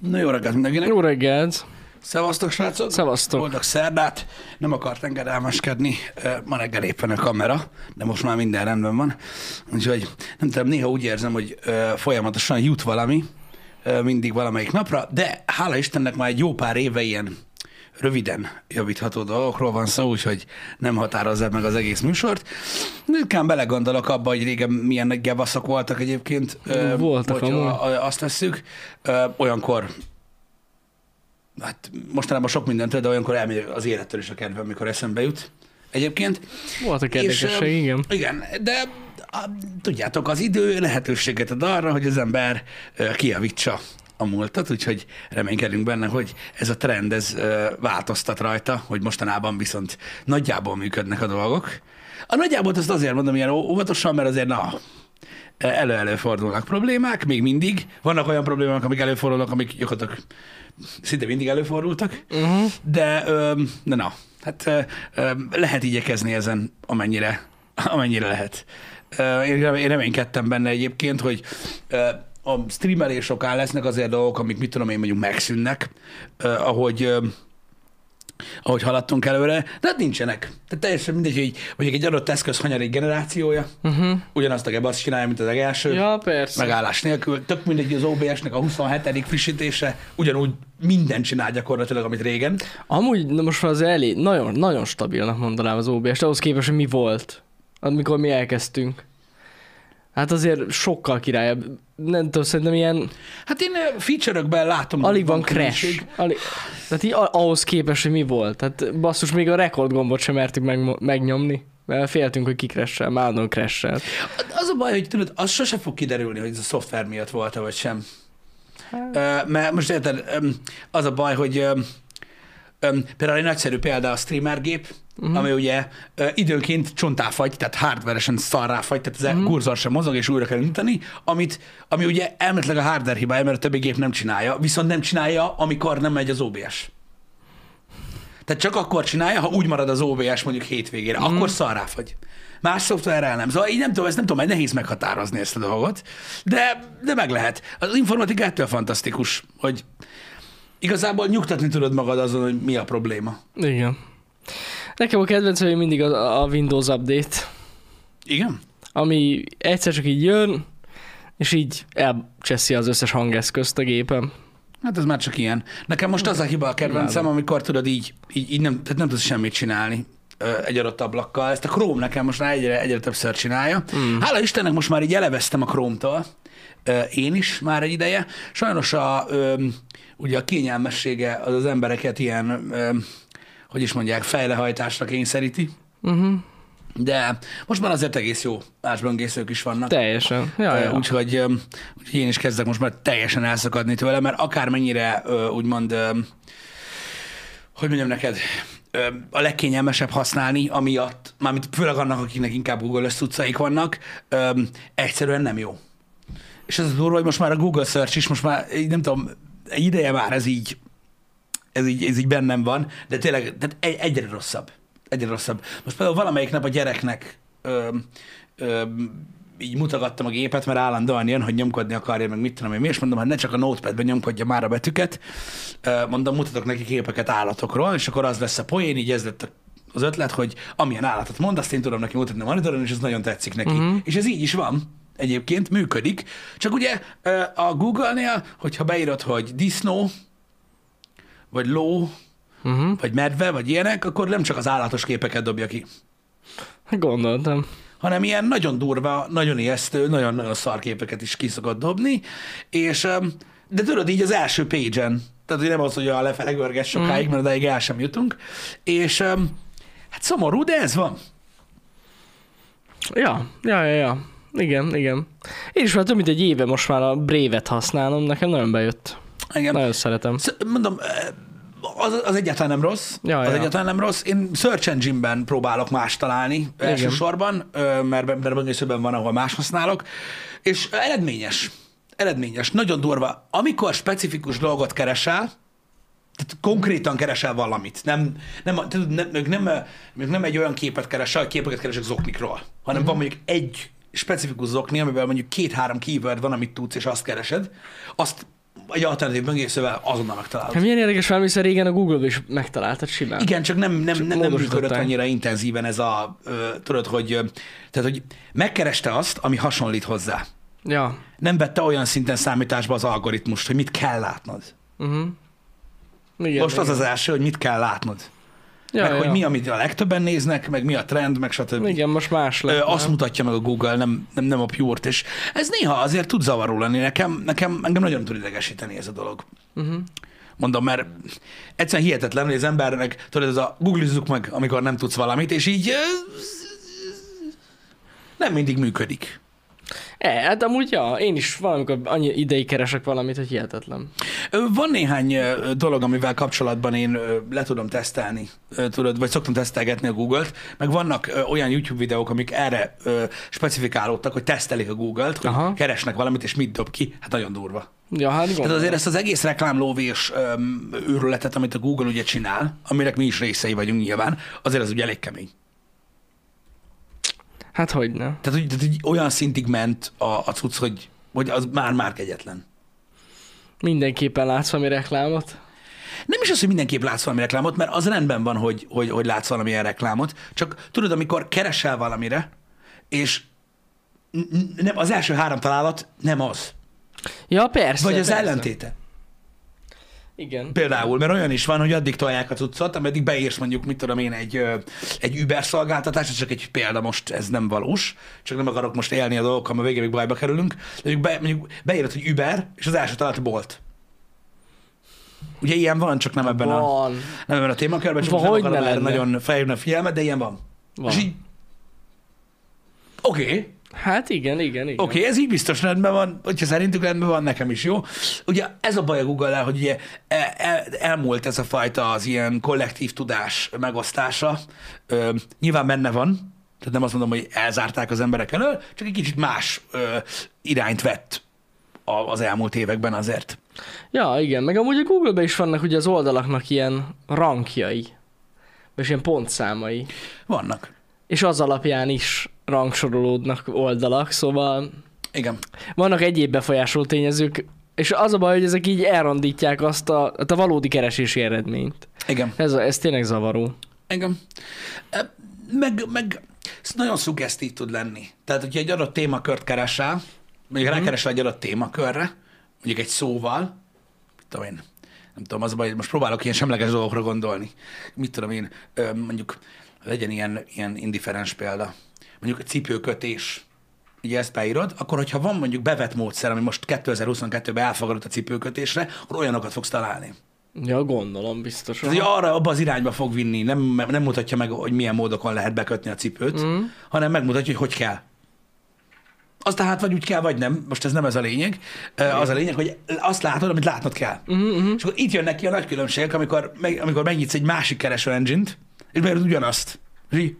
Na jó reggelt mindenkinek. Jó reggelt! Szevasztok, srácok. Szevasztok. Boldog szerdát. Nem akart engedelmeskedni. Ma reggel éppen a kamera, de most már minden rendben van. Úgyhogy nem tudom, néha úgy érzem, hogy folyamatosan jut valami, mindig valamelyik napra, de hála Istennek már egy jó pár éve ilyen röviden javítható dolgokról van szó, úgyhogy nem határozza meg az egész műsort. Ritkán belegondolok abba, hogy régen milyen gevaszok voltak egyébként. Voltak amúgy. a- azt vesszük. Ö, Olyankor hát mostanában sok mindentől, de olyankor elmegy az élettől is a kedvem, amikor eszembe jut. Egyébként. Voltak érdekesek, igen. Igen, de a, tudjátok, az idő lehetőséget ad arra, hogy az ember ö, kijavítsa a múltat, úgyhogy reménykedünk benne, hogy ez a trend, ez változtat rajta, hogy mostanában viszont nagyjából működnek a dolgok. A nagyjából azt azért mondom ilyen óvatosan, mert azért na, elő-elő fordulnak problémák, még mindig. Vannak olyan problémák, amik előfordulnak, amik gyakorlatilag szinte mindig előfordultak, Uh-huh. de, de na, hát lehet igyekezni ezen, amennyire, amennyire lehet. Én remé- én reménykedtem benne egyébként, hogy a streamelés okán lesznek azért dolgok, amik mit tudom én mondjuk megszűnnek, ö, ahogy ö, ahogy haladtunk előre, de hát nincsenek. Tehát teljesen mindegy, hogy mondjuk egy adott eszköz hanyadik generációja, Uh-huh. ugyanazt a gebasz csinálja, mint az első, Ja, persze. megállás nélkül. Tök mindegy, az OBS-nek a 27. frissítése ugyanúgy mindent csinál gyakorlatilag, amit régen. Amúgy na most már az elég, nagyon, nagyon stabilnak mondanám az OBS-t, ahhoz képest, hogy mi volt, amikor mi elkezdtünk. Hát azért sokkal királyabb. Nem tudom, szerintem ilyen, Hát én feature-ökben látom, alig van crash. Alig, tehát így ahhoz képest, hogy mi volt. Tehát basszus, még a rekord gombot sem mertük meg, megnyomni. Mert féltünk, hogy kikressel, állandóan crashel. Az a baj, hogy tudod, az sose fog kiderülni, hogy ez a szoftver miatt volt vagy sem. Ö, mert most érted, az a baj, hogy öm, például egy nagyszerű példa a streamergép, uh-huh. ami ugye ö, időnként csontáfagy, tehát hardveresen szarráfagy, tehát az uh-huh. kurzor sem mozog, és újra kell indítani, amit, ami ugye elméletileg a hardware hibája, mert a többi gép nem csinálja, viszont nem csinálja, amikor nem megy az OBS. Tehát csak akkor csinálja, ha úgy marad az OBS mondjuk hétvégére, mm. akkor szarráfagy. Más szoftverrel nem. Szóval így nem tudom, ezt nem tudom, nehéz meghatározni ezt a dolgot, de, de meg lehet. Az informatika ettől fantasztikus, hogy igazából nyugtatni tudod magad azon, hogy mi a probléma. Igen. Nekem a kedvenc, hogy mindig a, a Windows Update, Igen? ami egyszer csak így jön, és így elcseszi az összes hangeszközt a gépem. Hát ez már csak ilyen. Nekem most az a hiba a kedvencem, amikor tudod így, így, így nem, tehát nem tudsz semmit csinálni egy adott ablakkal. Ezt a Chrome nekem most már egyre, egyre többször csinálja. Mm. Hála Istennek most már így eleveztem a Chrome-tól, én is már egy ideje. Sajnos a, ugye a kényelmessége az az embereket ilyen, hogy is mondják, fejlehajtásra kényszeríti. Uh-huh. De most már azért egész jó ásböngészők is vannak. Teljesen. Ja, Ö, ja. Úgyhogy, úgyhogy én is kezdek most már teljesen elszakadni tőle, mert akármennyire úgymond, hogy mondjam neked, a legkényelmesebb használni, amiatt, mármint főleg annak, akiknek inkább Google-ös vannak, egyszerűen nem jó. És ez az durva, hogy most már a Google Search is, most már így nem tudom, egy ideje már ez így, ez így, ez így bennem van, de tényleg tehát egy, egyre rosszabb. Egyre rosszabb. Most például valamelyik nap a gyereknek ö, ö, így mutogattam a gépet, mert állandóan jön, hogy nyomkodni akarja, meg mit tudom én és mondom, hát ne csak a notepadben nyomkodja már a betűket. Mondom, mutatok neki képeket állatokról, és akkor az lesz a poén, így ez lett az ötlet, hogy amilyen állatot mond, azt én tudom neki mutatni a monitoron, és ez nagyon tetszik neki. Uh-huh. És ez így is van egyébként, működik. Csak ugye a Google-nél, hogyha beírod, hogy disznó, vagy ló, Uh-huh. vagy medve, vagy ilyenek, akkor nem csak az állatos képeket dobja ki, Gondoltam. hanem ilyen nagyon durva, nagyon ijesztő, nagyon-nagyon szar képeket is ki szokott dobni, és de tudod, így az első page-en, tehát hogy nem az, hogy a lefele görges sokáig, mert odáig el sem jutunk, és hát szomorú, de ez van. Ja, ja, ja, ja. Igen, igen. Én is már több mint egy éve most már a Brave-et használom, nekem nagyon bejött. Igen. Nagyon szeretem. Sz- Mondom, eh, az, az egyáltalán nem rossz. Ja, az ja. egyáltalán nem rossz. Én Search Engine-ben próbálok más találni elsősorban, ö, mert mert böngészőben van, ahol más használok, és eredményes. Eredményes. Nagyon durva. Amikor specifikus dolgot keresel, tehát konkrétan keresel valamit. Nem, nem, nem, nem, ők nem egy olyan képet keresel, képeket keresek zoknikról, hanem van mondjuk egy specifikus zokni, amivel mondjuk két-három keyword van, amit tudsz, és azt keresed, azt egy alternatív böngészővel azonnal megtalálod. Hát milyen érdekes valami, hiszen régen a Google-be is megtaláltad simán. Igen, csak nem, nem, Csak nem, nem működött annyira intenzíven ez a, ö, tudod, hogy, ö, tehát, hogy megkereste azt, ami hasonlít hozzá. Ja. Nem vette olyan szinten számításba az algoritmust, hogy mit kell látnod. Uh-huh. Igen, Most az igen. az első, hogy mit kell látnod. Ja, meg ja. hogy mi, amit a legtöbben néznek, meg mi a trend, meg stb. Igen, most más Ö, lett. azt nem? mutatja meg a Google, nem, nem, nem a Pure-t, és ez néha azért tud zavaró lenni. Nekem, nekem engem nagyon tud idegesíteni ez a dolog. Uh-huh. Mondom, mert egyszerűen hihetetlen, hogy az embernek, tudod, ez a googlizzuk meg, amikor nem tudsz valamit, és így nem mindig működik. E, hát amúgy, ja, én is valamikor annyi ideig keresek valamit, hogy hihetetlen. Van néhány dolog, amivel kapcsolatban én le tudom tesztelni, tudod, vagy szoktam tesztelgetni a Google-t, meg vannak olyan YouTube videók, amik erre specifikálódtak, hogy tesztelik a Google-t, hogy Aha. keresnek valamit, és mit dob ki. Hát nagyon durva. Ja, hát Tehát azért ezt az egész reklámlóvés öm, őrületet, amit a Google ugye csinál, aminek mi is részei vagyunk nyilván, azért az ugye elég kemény. Hát hogy ne. Tehát, hogy, tehát hogy olyan szintig ment a, a cucc, hogy, hogy az már-már kegyetlen. Mindenképpen látsz valami reklámot? Nem is az, hogy mindenképp látsz valami reklámot, mert az rendben van, hogy, hogy, hogy látsz valamilyen reklámot, csak tudod, amikor keresel valamire, és nem, az első három találat nem az. Ja, persze. Vagy az persze. ellentéte. Igen. Például, mert olyan is van, hogy addig tolják a cuccot, ameddig beírsz mondjuk, mit tudom én, egy, egy Uber szolgáltatás, ez csak egy példa most, ez nem valós, csak nem akarok most élni a dolgokkal, mert végig még bajba kerülünk. De mondjuk, be, mondjuk beírod, hogy Uber, és az első találat a bolt. Ugye ilyen van, csak nem ebben, a, Van. nem ebben a témakörben, csak Van, nem akarom erre nagyon felhívni a figyelmet, de ilyen van. Van. És így, oké, okay, Hát igen, igen, igen. Oké, okay, ez így biztos rendben van, hogyha szerintük rendben van, nekem is jó. Ugye ez a baj a google hogy ugye el, el, elmúlt ez a fajta az ilyen kollektív tudás megosztása. Ö, nyilván benne van, tehát nem azt mondom, hogy elzárták az emberek elől, csak egy kicsit más ö, irányt vett a, az elmúlt években azért. Ja, igen, meg amúgy a Google-ben is vannak ugye az oldalaknak ilyen rankjai, és ilyen pontszámai, Vannak. és az alapján is rangsorolódnak oldalak, szóval Igen. vannak egyéb befolyásoló tényezők, és az a baj, hogy ezek így elrondítják azt a, hát a valódi keresési eredményt. Igen. Ez, ez tényleg zavaró. Igen. Meg, meg ez nagyon szuggesztív tud lenni. Tehát, hogyha egy adott témakört keresel, mondjuk Mhm. rákeresel egy adott témakörre, mondjuk egy szóval, tudom én, nem tudom, az a baj, hogy most próbálok ilyen semleges dolgokra gondolni. Mit tudom én, mondjuk legyen ilyen, ilyen indiferens példa. Mondjuk cipőkötés, ugye ezt beírod, akkor hogyha van mondjuk bevett módszer, ami most 2022-ben elfogadott a cipőkötésre, akkor olyanokat fogsz találni. Ja, gondolom, biztos. Tehát, hogy arra, abba az irányba fog vinni, nem, nem mutatja meg, hogy milyen módokon lehet bekötni a cipőt, mm. hanem megmutatja, hogy hogy kell. Az tehát vagy úgy kell, vagy nem. Most ez nem ez a lényeg. Az a lényeg, hogy azt látod, amit látnod kell. Uh-huh. És akkor itt jönnek ki a nagy különbségek, amikor, meg, amikor megnyitsz egy másik kereső engine-t, és beírod ugyanazt. És így,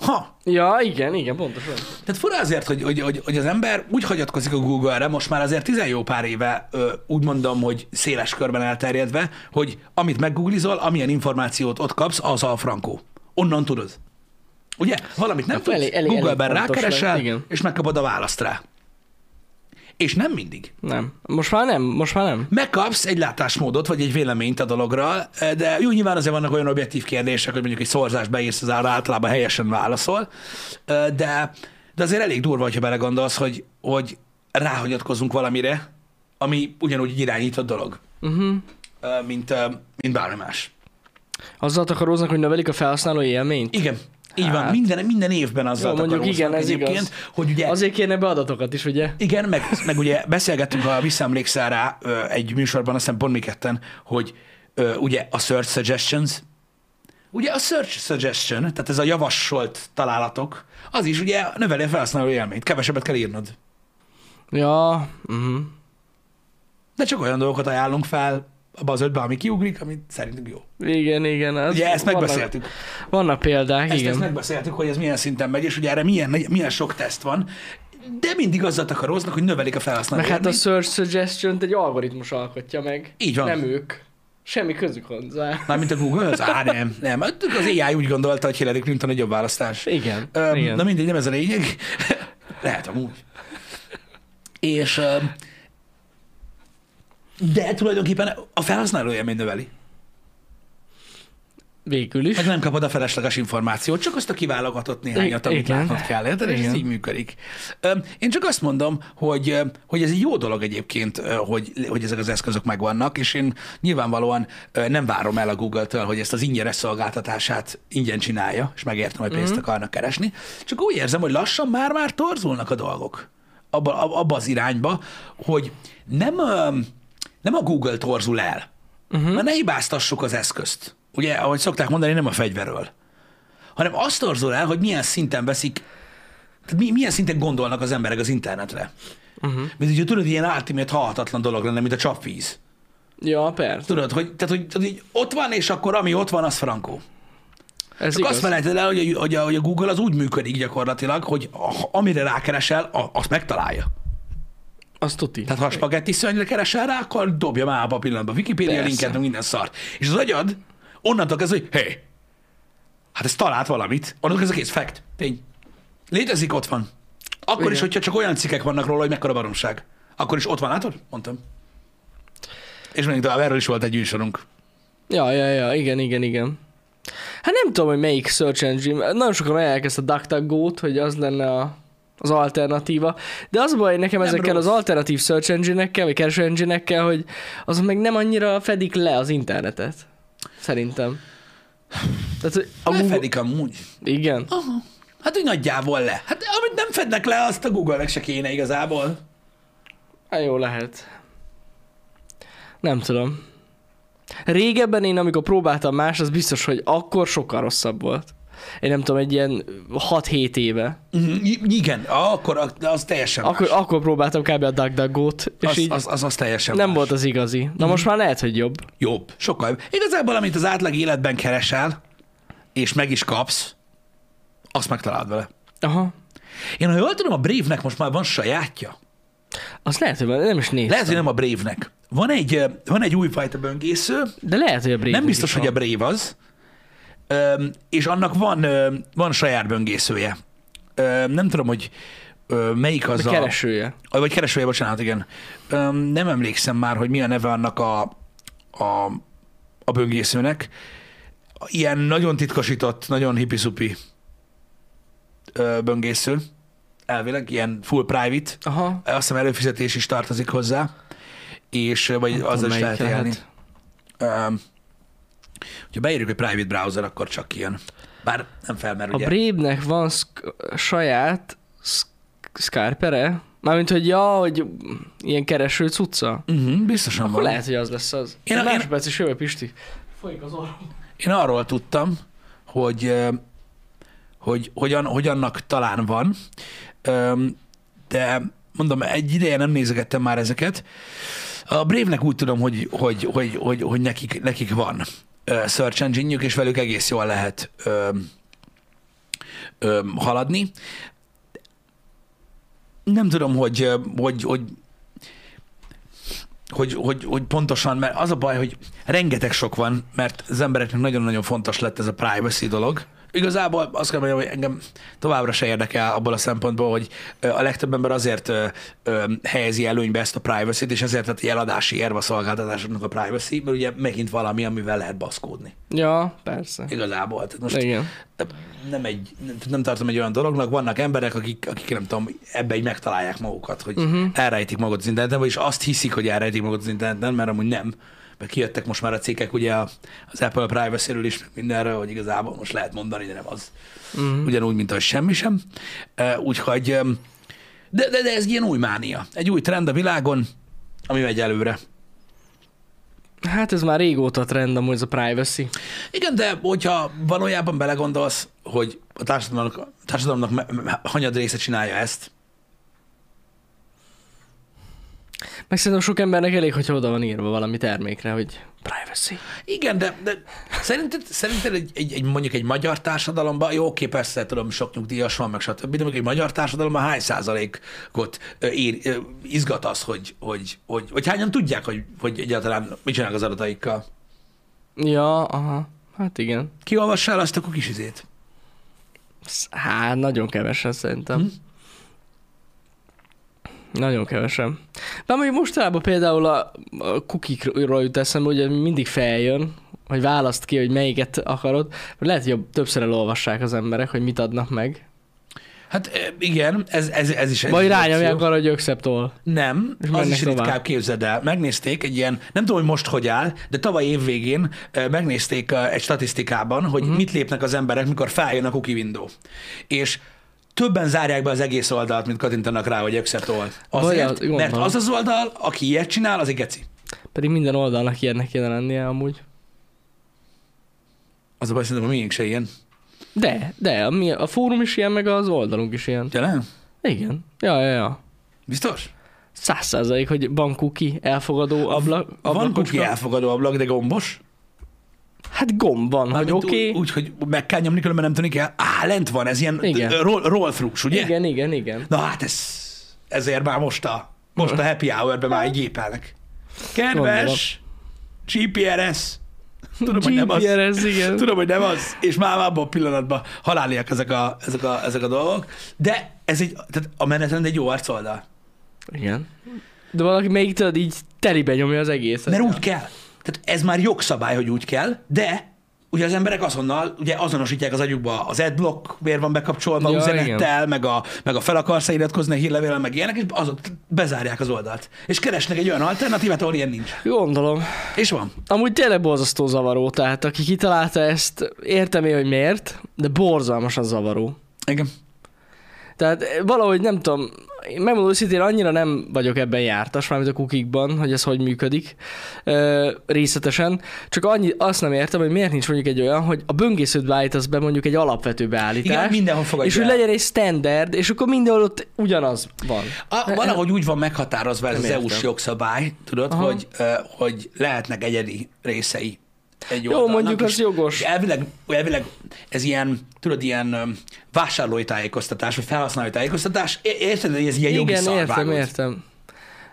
ha, Ja, igen, igen, pontosan. tehát fura azért, hogy, hogy, hogy, hogy az ember úgy hagyatkozik a Google-re, most már azért tizen jó pár éve, ö, úgy mondom, hogy széles körben elterjedve, hogy amit meggooglizol, amilyen információt ott kapsz, az a frankó. Onnan tudod. Ugye? Valamit nem Hát tudsz, elég- elég- Google-ben elég rákeresel, lett, és megkapod a választ rá. És nem mindig. Nem. Most már nem, most már nem. Megkapsz egy látásmódot, vagy egy véleményt a dologra, de jó, nyilván azért vannak olyan objektív kérdések, hogy mondjuk egy szorzást beírsz, az arra általában helyesen válaszol, de, de azért elég durva, hogyha belegondolsz, hogy, hogy ráhagyatkozunk valamire, ami ugyanúgy irányított dolog, Uh-huh. mint, mint bármi más. Azzal takaróznak, hogy növelik a felhasználói élményt? Igen, így van. Hát. Minden, minden évben azzal Jó, mondjuk igen, ez egyébként, igaz. hogy ugye Azért kérne be adatokat is, ugye? Igen, meg, meg ugye beszélgettünk, ha visszaemlékszel rá egy műsorban, azt hiszem pont mi ketten, hogy ugye a search suggestions, ugye a search suggestion, tehát ez a javasolt találatok, az is ugye növeli a felhasználó élményt, kevesebbet kell írnod. Ja, uh-huh. De csak olyan dolgokat ajánlunk fel abba az ötbe, ami kiugrik, ami szerintünk jó. igen, igen. Ez Ugye ezt vannak, megbeszéltük. Vannak példák, Ezt, igen. ezt megbeszéltük, hogy ez milyen szinten megy, és ugye erre milyen, milyen sok teszt van, de mindig azzal takaróznak, hogy növelik a felhasználó Meg hát a search suggestion egy algoritmus alkotja meg. Így van. Nem ők. Semmi közük hozzá. Mármint a Google? Á, nem, nem. Hát Az AI úgy gondolta, hogy Hillary Clinton egy jobb választás. Igen. Öm, igen. Na mindegy, nem ez a lényeg. Lehet amúgy. És, De tulajdonképpen a felhasználó élmény növeli. Végül is. Meg nem kapod a felesleges információt, csak azt a kiválogatott néhányat, amit Igen. látnod kell. Érted? És ez így működik. Én csak azt mondom, hogy, hogy ez egy jó dolog egyébként, hogy, hogy ezek az eszközök megvannak, és én nyilvánvalóan nem várom el a Google-től, hogy ezt az ingyenes szolgáltatását ingyen csinálja, és megértem, hogy pénzt akarnak keresni. Csak úgy érzem, hogy lassan már-már torzulnak a dolgok abba, ab- abba az irányba, hogy nem, nem a Google torzul el, uh-huh. mert ne hibáztassuk az eszközt. Ugye, ahogy szokták mondani, nem a fegyverről, hanem azt torzul el, hogy milyen szinten veszik, tehát mi, milyen szinten gondolnak az emberek az internetre. Uh-huh. Mint ugye tudod, ilyen ultimate halhatatlan dolog lenne, mint a csapvíz. Ja, persze. Tudod, hogy, tehát, hogy, tehát, hogy ott van, és akkor ami ott van, az frankó. Ez Csak igaz. azt felejted el, hogy a, hogy, a, hogy a Google az úgy működik gyakorlatilag, hogy a, amire rákeresel, a, azt megtalálja. Azt tuti. Tehát ha a spagetti szörnyre keresel rá, akkor dobja már abba a pillanatban. Wikipedia Persze. linket, meg minden szart. És az agyad onnantól kezdve, hogy hé, hát ez talált valamit. Onnantól ez egész fact. Tény. Létezik, ott van. Akkor Igen. is, hogyha csak olyan cikkek vannak róla, hogy mekkora baromság. Akkor is ott van, látod? Mondtam. És még tovább, erről is volt egy műsorunk. Ja, ja, ja, igen, igen, igen. Hát nem tudom, hogy melyik search engine, nagyon sokan ezt a DuckDuckGo-t, hogy az lenne a, az alternatíva, de az baj nekem Nem ezekkel rossz. az alternatív search engine-ekkel, vagy kereső engine-ekkel, hogy azok meg nem annyira fedik le az internetet. Szerintem. Tehát, a Google... Lefedik amúgy. Igen. Aha. Hát úgy nagyjából le. Hát amit nem fednek le, azt a Google-nek se kéne igazából. Hát jó lehet. Nem tudom. Régebben én, amikor próbáltam más, az biztos, hogy akkor sokkal rosszabb volt. Én nem tudom, egy ilyen 6-7 éve. Mhm, i- Igen, akkor az, az teljesen Akkor, más. akkor próbáltam kb. a DuckDuckGo-t, és Az, így az, az, az teljesen nem más. volt az igazi. Na most már lehet, hogy jobb. Jobb, sokkal jobb. Igazából, amit az átlag életben keresel, és meg is kapsz, azt megtalálod vele. Aha. Én, ha jól tudom, a Brave-nek most már van sajátja. Azt lehet, hogy nem is néztem. Lehet, hogy nem a Brave-nek. Van egy, van egy újfajta böngésző, De lehet, hogy a Brave nem biztos, hogy a Brave az, és annak van, van saját böngészője. Nem tudom, hogy melyik az a a... keresője. Ah, Vagy keresője, bocsánat, igen. Nem emlékszem már, hogy mi a neve annak a, a, a böngészőnek. Ilyen nagyon titkosított, nagyon hippi-szupi ö, böngésző. Elvileg, ilyen full private. Aha. Azt hiszem előfizetés is tartozik hozzá, és vagy azzal tudom, is lehet élni. Um, ha beírjuk, hogy private browser, akkor csak kijön. Bár nem felmerül, A ugye? Brave-nek van sk- saját sk- Skypere? Mármint, hogy ja, hogy ilyen kereső cucca. Uh-huh, biztosan Akkor van. lehet, hogy az lesz az. Én a- én- másodperc is jövő, Pisti. Folyik az orrom. Én arról tudtam, hogy, hogy, hogy, an, hogy annak talán van, de mondom, egy ideje nem nézegettem már ezeket. A Brave-nek úgy tudom, hogy, hogy, hogy, hogy, hogy nekik, nekik van search engine és velük egész jól lehet öm, öm, haladni. Nem tudom, hogy, ö, hogy, hogy hogy, hogy, hogy pontosan, mert az a baj, hogy rengeteg sok van, mert az embereknek nagyon-nagyon fontos lett ez a privacy dolog. Igazából azt kell mondjam, hogy engem továbbra se érdekel abból a szempontból, hogy a legtöbb ember azért ö, ö, helyezi előnybe ezt a privacy-t, és ezért egy eladási érv a szolgáltatásoknak a privacy, mert ugye megint valami, amivel lehet baszkódni. Ja, persze. Igazából. Tehát most Igen. nem, egy, nem, nem tartom egy olyan dolognak, vannak emberek, akik, akik nem tudom, ebbe így megtalálják magukat, hogy uh-huh. elrejtik magukat az interneten, vagyis azt hiszik, hogy elrejtik magukat az interneten, mert amúgy nem. Mert kijöttek most már a cikkek ugye az Apple privacy-ről is, meg mindenről, hogy igazából most lehet mondani, de nem az. Uh-huh. Ugyanúgy, mint ahogy semmi sem. Úgyhogy, de, de, de ez ilyen új mánia. Egy új trend a világon, ami megy előre. Hát ez már régóta trend amúgy ez a privacy. Igen, de hogyha valójában belegondolsz, hogy a társadalomnak, a társadalomnak hanyad része csinálja ezt, Meg szerintem sok embernek elég, hogyha oda van írva valami termékre, hogy privacy. igen, de, de szerinted, szerinted egy, egy, egy, mondjuk egy magyar társadalomban, jó, oké, persze, tudom, sok nyugdíjas van, meg stb., de mondjuk egy magyar társadalomban hány százalékot ér, izgat az, hogy, hogy, hogy, vagy hányan tudják, hogy, hogy egyáltalán mit csinálnak az adataikkal? Ja, aha. Hát igen. Kiolvassál azt a kis izét? Sz- Hát nagyon kevesen szerintem. Hm? Nagyon kevesen. De mondjuk mostanában például a, a kukikról jut eszembe, hogy mindig feljön, hogy választ ki, hogy melyiket akarod. Lehet, hogy többször elolvassák az emberek, hogy mit adnak meg. Hát e, igen, ez, ez, ez is egy Vagy rányomják arra, hogy ökszeptól. Nem, És az is tovább. ritkább, képzeld el. Megnézték egy ilyen, nem tudom, hogy most hogy áll, de tavaly év végén ö, megnézték ö, egy statisztikában, hogy uh-huh. mit lépnek az emberek, mikor feljön a cookie window. És többen zárják be az egész oldalt, mint kattintanak rá, hogy accept all. Vagy Azért, az- mert az az oldal, aki ilyet csinál, az egy geci. Pedig minden oldalnak ilyennek kéne lennie amúgy. Az a baj, szerintem a miénk se ilyen. De, de, a, mi- a fórum is ilyen, meg az oldalunk is ilyen. Nem? Igen. Ja, ja, ja. Biztos? Száz százalék, hogy bankuki elfogadó ablak. Van cookie elfogadó ablak, de gombos? Hát gomb van, hogy Mármint oké. Úgy, úgy, hogy meg kell nyomni, különben nem tűnik el. Á, lent van, ez ilyen roll, roll through ugye? Igen, igen, igen. Na hát ez, ezért már most a, most a happy hour-ben már így gépelnek. Kedves GPRS, tudom, hogy nem az. GPRS, igen. Tudom, hogy nem az, és már abban a pillanatban haláliak ezek a, ezek a, ezek a dolgok, de ez egy, tehát a menetrend egy jó arcoldal. Igen. De valaki még tudod, így telibe nyomja az egészet. Mert úgy kell. Tehát ez már jogszabály, hogy úgy kell, de ugye az emberek azonnal ugye azonosítják az agyukba az adblock, miért van bekapcsolva Ja, üzenettel, meg a, meg a fel akarsz iratkozni a hírlevéllel, meg ilyenek, és azok bezárják az oldalt. És keresnek egy olyan alternatívát, ahol ilyen nincs. Gondolom. És van. Amúgy tényleg borzasztó zavaró, tehát aki kitalálta ezt, értem én, hogy miért, de borzalmasan zavaró. Igen. Tehát valahogy nem tudom, én megmondom őszintén, annyira nem vagyok ebben jártas, mármint a kukikban, hogy ez hogy működik ö, részletesen. Csak annyi, azt nem értem, hogy miért nincs mondjuk egy olyan, hogy a böngészőt beállítasz be mondjuk egy alapvető beállítás. Igen, mindenhol fogadja És hogy legyen egy standard, és akkor mindenhol ott ugyanaz van. A, valahogy úgy van meghatározva ez Nem az. EU-s jogszabály, tudod, Aha. hogy, hogy lehetnek egyedi részei egy Jó, oldalnak, mondjuk az jogos. Elvileg, elvileg ez ilyen, tudod, ilyen vásárlói tájékoztatás, vagy felhasználói tájékoztatás. Érted, hogy ez ilyen jogi Igen, értem, értem.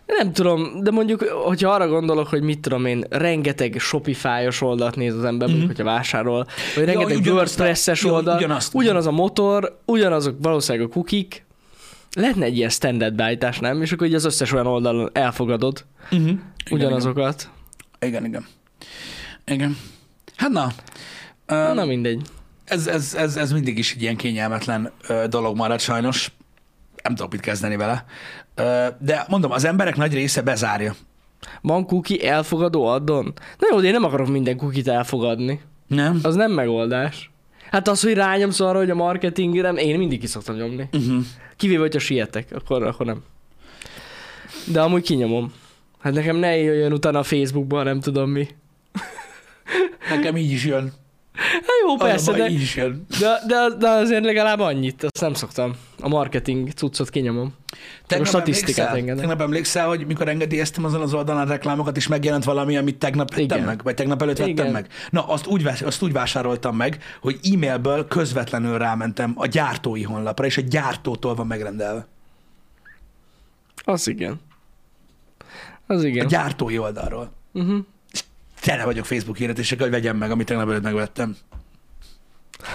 Nem tudom, de mondjuk, hogyha arra gondolok, hogy mit tudom én, rengeteg Shopify-os oldalt néz az ember, mondjuk, hogyha vásárol, vagy rengeteg ugyanazt a- WordPress-es ja, oldal, ugyanazt. ugyanaz a motor, ugyanazok valószínűleg a kukik, lehetne egy ilyen standard beállítás, nem? És akkor így az összes olyan oldalon elfogadod Uh-huh. ugyanazokat. Igen, igen. Igen. Hát na, öm, na mindegy. ez, ez, ez, ez mindig is egy ilyen kényelmetlen ö, dolog marad sajnos. Nem tudok mit kezdeni vele. Ö, de mondom, az emberek nagy része bezárja. Van kuki elfogadó addon? Na jó, de én nem akarok minden kukit elfogadni. Nem? Az nem megoldás. Hát az, hogy rányomsz arra, hogy a marketing, nem, én mindig ki szoktam nyomni. Uh-huh. Kivéve, hogyha sietek, akkor, akkor nem. De amúgy kinyomom. Hát nekem ne jöjjön utána a Facebookban, nem tudom mi. Nekem így is jön. Hát jó, Az a persze, de, így is jön. de, de, de azért legalább annyit, azt nem szoktam. A marketing cuccot kinyomom. Csak a statisztikát engedem. tegnap emlékszel, hogy mikor engedélyeztem azon az oldalon a reklámokat, és megjelent valami, amit tegnap vettem Igen. meg? Vagy tegnap előtt vettem Igen. meg? Na, azt úgy, azt úgy vásároltam meg, hogy e-mailből közvetlenül rámentem a gyártói honlapra, és a gyártótól van megrendelve. Az igen. Az A igen. gyártói oldalról. Uh-huh. Tele vagyok Facebook hirdetésekkel, hogy vegyem meg, amit tegnap előtt megvettem.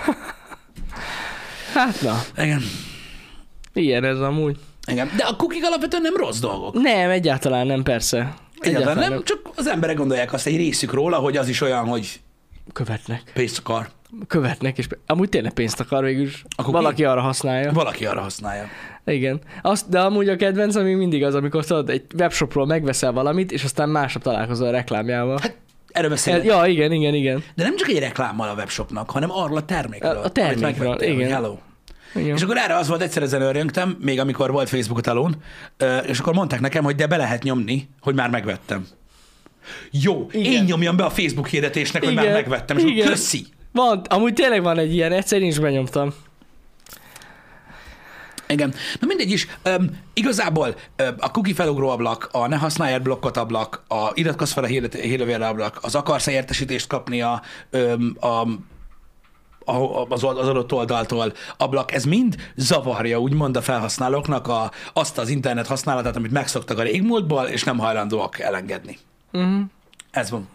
Hát na, Igen. ilyen ez amúgy. Igen. De a kukik alapvetően nem rossz dolgok. Nem, egyáltalán nem, persze. Egyáltalán nem, csak az emberek gondolják azt egy részük róla, hogy az is olyan, hogy Követnek. pénzt akar. Követnek, és amúgy tényleg pénzt akar végül is. Akkor Valaki arra használja. Valaki arra használja. Igen. Azt, de amúgy a kedvenc, ami mindig az, amikor tudod, egy webshopról megveszel valamit, és aztán másnap találkozol a reklámjával. Hát erről beszélek. ja, igen, igen, igen. De nem csak egy reklámmal a webshopnak, hanem arról a termékről. A- a termékről, igen. Hello. igen. És akkor erre az volt, egyszer ezen örjöngtem, még amikor volt Facebook a talón, és akkor mondták nekem, hogy de be lehet nyomni, hogy már megvettem. Jó, Igen. én nyomjam be a Facebook hirdetésnek, hogy már Igen. megvettem, és akkor Igen. köszi. Van, amúgy tényleg van egy ilyen, egyszer én is benyomtam. Igen. Na mindegy is, um, igazából um, a cookie felugró ablak, a ne használj blokkot ablak, a iratkozz fel a hírlevélre ablak, az akarsz értesítést kapni a, um, a az adott oldaltól ablak, ez mind zavarja úgymond a felhasználóknak a, azt az internet használatát, amit megszoktak a régmúltból, és nem hajlandóak elengedni. Uh-huh. Ez van.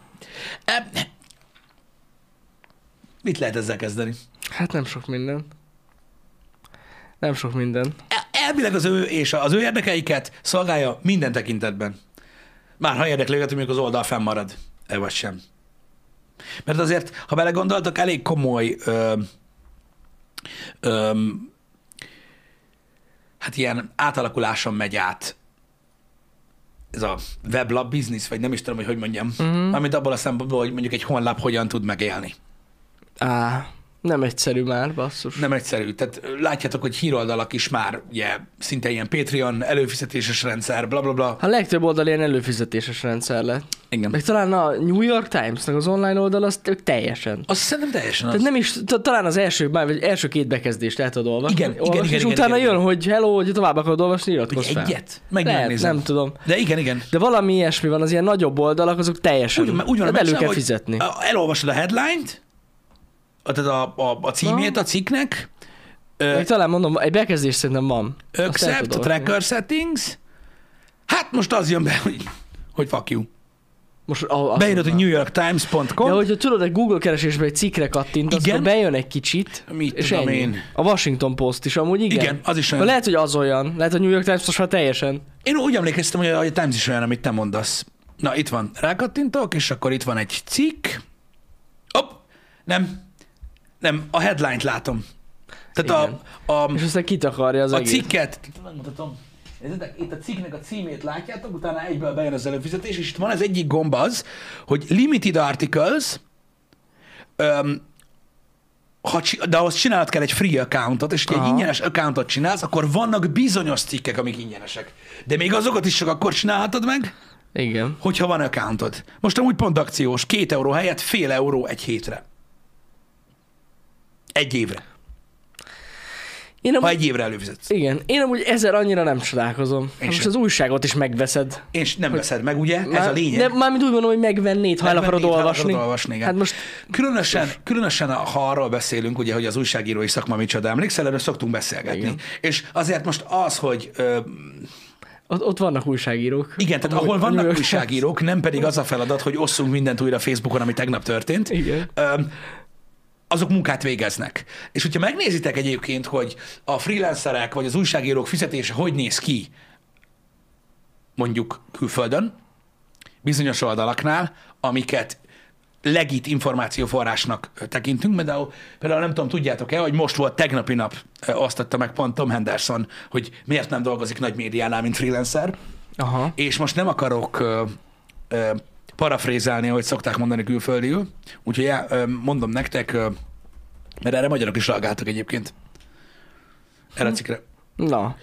E, mit lehet ezzel kezdeni? Hát nem sok minden. Nem sok minden. El- elvileg az ő és az ő érdekeiket szolgálja minden tekintetben. Már ha érdekli őket, hogy az oldal fennmarad, e vagy sem. Mert azért, ha belegondoltak, elég komoly ö, ö, hát ilyen átalakuláson megy át ez a weblap business, vagy nem is tudom, hogy hogy mondjam, uh-huh. amit abból a szempontból, hogy mondjuk egy honlap hogyan tud megélni. Á, nem egyszerű már, basszus. Nem egyszerű. Tehát látjátok, hogy híroldalak is már ugye, szinte ilyen Patreon, előfizetéses rendszer, bla bla bla. A legtöbb oldal ilyen előfizetéses rendszer lett. Igen. Meg talán a New York Times-nak az online oldal, az ők teljesen. Azt szerintem teljesen az. Tehát nem is, talán az első, már vagy első két bekezdést el tudod olvasni. Igen, igen, olvasni, igen, és igen, utána igen, jön, hogy hello, hogy tovább akarod olvasni, iratkozz fel. egyet? Meg Lehet, nem tudom. De igen, igen. De valami ilyesmi van, az ilyen nagyobb oldalak, azok teljesen. Úgy, úgy van, elő kell fizetni. Elolvasod a headline-t, tehát a, a, a címét a cikknek, Még talán mondom, egy bekezdés szerintem van. Accept, a tracker settings, hát most az jön be, hogy, hogy fuck you. Most a, a, Beírod, hogy newyorktimes.com, Ja, hogyha tudod, egy Google keresésbe egy cikkre kattintasz, Igen. akkor bejön egy kicsit, Mit és tudom ennyi. én. A Washington Post is amúgy igen. Igen, az is De olyan. lehet, hogy az olyan. Lehet, hogy New York Times most már teljesen. Én úgy emlékeztem, hogy a, a Times is olyan, amit te mondasz. Na, itt van, rákattintok, és akkor itt van egy cikk. Hopp, nem, nem, a headline-t látom. Tehát a, a, És aztán kitakarja az a egész. cikket, megmutatom. Nézzétek, itt a cikknek a címét látjátok, utána egyből bejön az előfizetés, és itt van az egyik gomb az, hogy limited articles, öm, ha, de ahhoz csinálnod kell egy free accountot, és ha egy ingyenes accountot csinálsz, akkor vannak bizonyos cikkek, amik ingyenesek. De még azokat is csak akkor csinálhatod meg, Igen. hogyha van accountod. Most amúgy pont akciós, két euró helyett fél euró egy hétre. Egy évre. Én Ha amúgy, egy évre előfizetsz. Igen, én amúgy ezzel annyira nem csodálkozom. Én Most sem. az újságot is megveszed. És nem veszed meg, ugye? Ez Már- a lényeg. De mármint úgy mondom, hogy megvennéd, ha el akarod Megvennéd, ha olvasni. olvasni igen. Hát most Különösen, különösen, ha arról beszélünk, ugye, hogy az újságírói szakma micsoda, emlékszel, erről szoktunk beszélgetni. Igen. És azért most az, hogy ö, ott, ott vannak újságírók. igen, tehát ahol vannak újságírók, nem pedig az a feladat, hogy osszunk mindent újra Facebookon, ami tegnap történt, Igen. ö, azok munkát végeznek. És hogyha megnézitek egyébként, hogy a freelancerek vagy az újságírók fizetése hogy néz ki, mondjuk külföldön, bizonyos oldalaknál, amiket legit információforrásnak tekintünk. Például, például nem tudom, tudjátok-e, hogy most volt tegnapi nap, azt adta meg pont Tom Henderson, hogy miért nem dolgozik nagy médiánál, mint freelancer, Aha. és most nem akarok ö, ö, parafrézálni, ahogy szokták mondani külföldiül, úgyhogy mondom nektek, mert erre magyarok is reagáltak egyébként. Erre a cikkre. Na,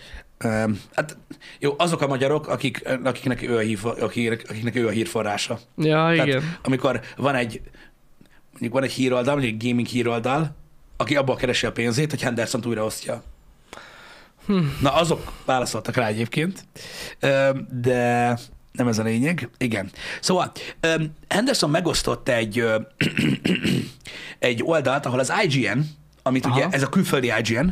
Hát jó, azok a magyarok, akik, akiknek, ő a hír, akik, akiknek ő a hírforrása. ja, igen. Tehát, amikor van egy, mondjuk van egy híroldal, mondjuk egy gaming híroldal, aki abból keresi a pénzét, hogy henderson újraosztja. Hm. Na, azok válaszoltak rá egyébként, de nem ez a lényeg. Igen. Szóval Henderson megosztott egy, egy oldalt, ahol az IGN, amit Aha. ugye, ez a külföldi IGN,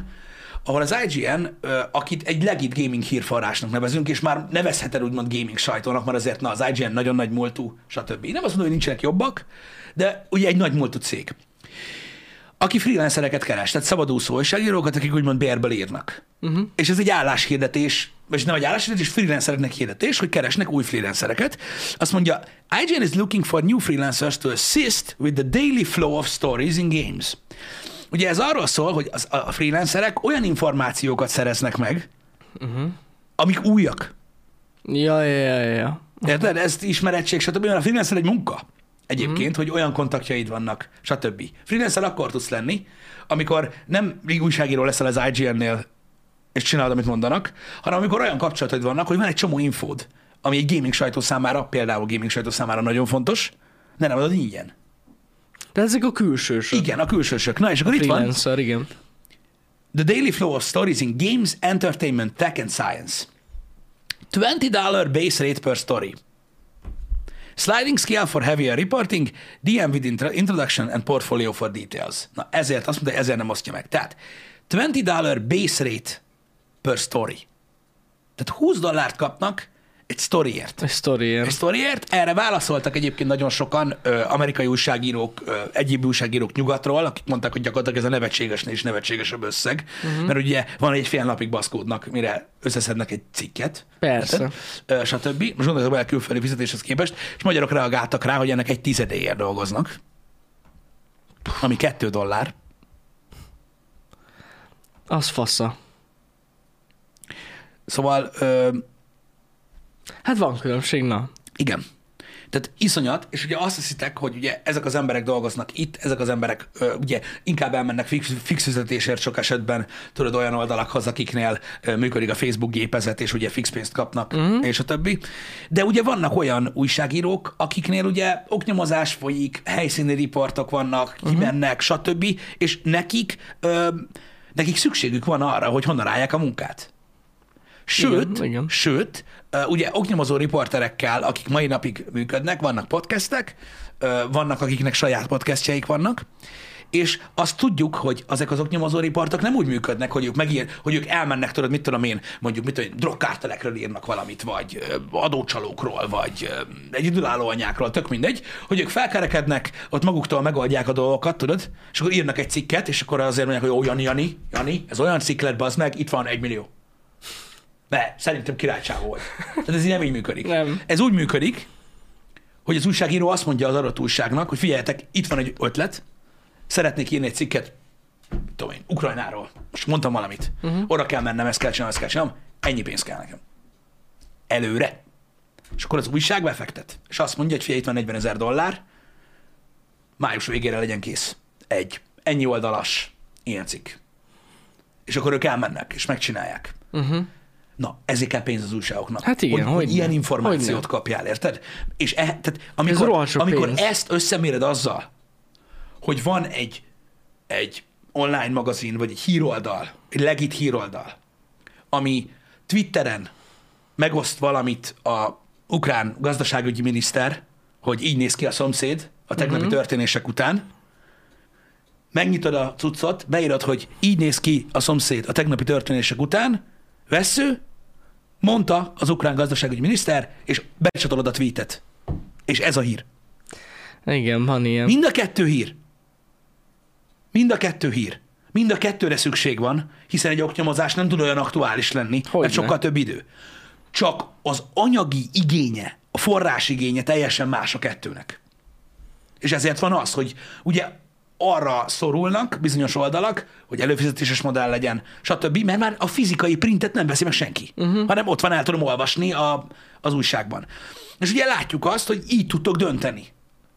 ahol az IGN, akit egy legit gaming hírforrásnak nevezünk, és már nevezheted úgymond gaming sajtónak, mert azért na, az IGN nagyon nagy múltú, stb. Én nem azt mondom, hogy nincsenek jobbak, de ugye egy nagy múltú cég aki freelancereket keres, tehát szabadúszó újságírókat, akik úgymond bérből írnak. Uh-huh. És ez egy álláshirdetés, vagy nem egy álláshirdetés, freelancereknek hirdetés, hogy keresnek új freelancereket. Azt mondja, IGN is looking for new freelancers to assist with the daily flow of stories in games. Ugye ez arról szól, hogy az, a freelancerek olyan információkat szereznek meg, uh-huh. amik újak. Ja, ja, ja, ja. Érted? Ez ismerettség, stb. Mert a freelancer egy munka egyébként, mm. hogy olyan kontaktjaid vannak, stb. Freelancer akkor tudsz lenni, amikor nem még újságíró leszel az IGN-nél, és csinálod, amit mondanak, hanem amikor olyan kapcsolataid vannak, hogy van egy csomó infód, ami egy gaming sajtó számára, például gaming sajtó számára nagyon fontos, de nem adod ingyen. De ezek a külsősök. Igen, a külsősök. Na, és akkor itt van igen. The daily flow of stories in games, entertainment, tech and science. $20 base rate per story. Sliding scale for heavier reporting, DM with intro- introduction and portfolio for details. Na ezért azt mondta, ezért nem osztja meg. Tehát $20 base rate per story. Tehát 20 dollárt kapnak, egy sztoriért. Egy sztoriért. Egy sztoriért. Erre válaszoltak egyébként nagyon sokan ö, amerikai újságírók, ö, egyéb újságírók nyugatról, akik mondták, hogy gyakorlatilag ez a nevetségesnél is nevetségesebb összeg. Uh-huh. Mert ugye van egy fél napig baszkódnak, mire összeszednek egy cikket. Persze. Ö, stb. Most gondolok bele külföldi fizetéshez képest, és magyarok reagáltak rá, hogy ennek egy tizedéért dolgoznak. Ami kettő dollár. Az fasza. Szóval ö, Hát van különbség, na. Igen. Tehát iszonyat, és ugye azt hiszitek, hogy ugye ezek az emberek dolgoznak itt, ezek az emberek ö, ugye inkább elmennek fix, fix fizetésért sok esetben, tudod, olyan oldalakhoz, akiknél ö, működik a Facebook gépezet, és ugye fix pénzt kapnak, uh-huh. és a többi. De ugye vannak olyan újságírók, akiknél ugye oknyomozás folyik, helyszíni riportok vannak, kimennek, uh-huh. stb., és nekik, ö, nekik szükségük van arra, hogy honnan állják a munkát. Sőt, Igen, igen. sőt, ugye oknyomozó riporterekkel, akik mai napig működnek, vannak podcastek, vannak, akiknek saját podcastjaik vannak, és azt tudjuk, hogy ezek az oknyomozó riportok nem úgy működnek, hogy ők megír, hogy ők elmennek, tudod, mit tudom én, mondjuk, mit tudom, drogkártelekről írnak valamit, vagy adócsalókról, vagy ö, egyedülálló anyákról, tök mindegy, hogy ők felkerekednek, ott maguktól megoldják a dolgokat, tudod, és akkor írnak egy cikket, és akkor azért mondják, hogy ó, Jani, Jani, Jani, ez olyan cikk lett, bazd meg, itt van egy millió. De szerintem királycsávó volt. Tehát ez így nem így működik. Nem. Ez úgy működik, hogy az újságíró azt mondja az adott újságnak, hogy figyeljetek, itt van egy ötlet, szeretnék írni egy cikket, tudom én, Ukrajnáról. Most mondtam valamit. Uh-huh. Oda kell mennem, ezt kell csinálnom, ezt kell csinálnom. Ennyi pénz kell nekem. Előre. És akkor az újság befektet. És azt mondja, hogy figyelj, itt van 40 ezer dollár, május végére legyen kész. Egy. Ennyi oldalas ilyen cikk. És akkor ők elmennek, és megcsinálják. Uh-huh. Na, ezért kell pénz az újságoknak. Hát igen, hogy, hogy ilyen információt Hogyne. kapjál, érted? És e, tehát amikor, sok amikor pénz. ezt összeméred azzal, hogy van egy, egy online magazin, vagy egy híroldal, egy legit híroldal, ami Twitteren megoszt valamit a ukrán gazdaságügyi miniszter, hogy így néz ki a szomszéd a tegnapi uh-huh. történések után, megnyitod a cuccot, beírod, hogy így néz ki a szomszéd a tegnapi történések után, vesző, mondta az ukrán gazdaságügyi miniszter, és becsatolod a tweetet. És ez a hír. Igen, van ilyen. Mind a kettő hír. Mind a kettő hír. Mind a kettőre szükség van, hiszen egy oknyomozás nem tud olyan aktuális lenni, Hogyne. mert sokkal több idő. Csak az anyagi igénye, a forrás igénye teljesen más a kettőnek. És ezért van az, hogy ugye arra szorulnak bizonyos oldalak, hogy előfizetéses modell legyen, stb., mert már a fizikai printet nem veszi meg senki, uh-huh. hanem ott van, el tudom olvasni a, az újságban. És ugye látjuk azt, hogy így tudtok dönteni,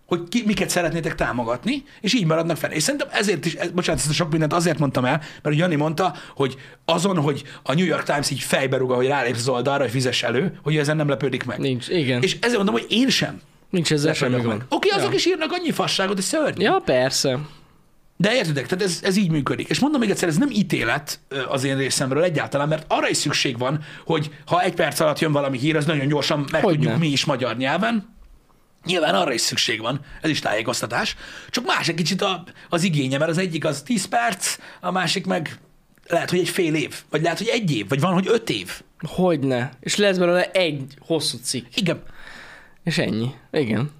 hogy ki, miket szeretnétek támogatni, és így maradnak fel. És szerintem ezért is, ez, bocsánat, ezt sok mindent azért mondtam el, mert Jani mondta, hogy azon, hogy a New York Times így fejbe rúga, hogy rálépsz az oldalra, hogy fizess elő, hogy ezen nem lepődik meg. Nincs, igen. És ezért mondom, hogy én sem Nincs ezzel semmi gond. meg. Oké, azok ja. is írnak annyi fasságot, hogy szörnyű. Ja, persze. De értedek, tehát ez, ez így működik. És mondom még egyszer, ez nem ítélet az én részemről egyáltalán, mert arra is szükség van, hogy ha egy perc alatt jön valami hír, az nagyon gyorsan meg Hogyne. tudjuk mi is magyar nyelven. Nyilván arra is szükség van, ez is tájékoztatás, csak más egy kicsit a, az igénye, mert az egyik az 10 perc, a másik meg lehet, hogy egy fél év, vagy lehet, hogy egy év, vagy van, hogy öt év. Hogyne. És lesz belőle egy hosszú cikk. Igen. És ennyi. Igen.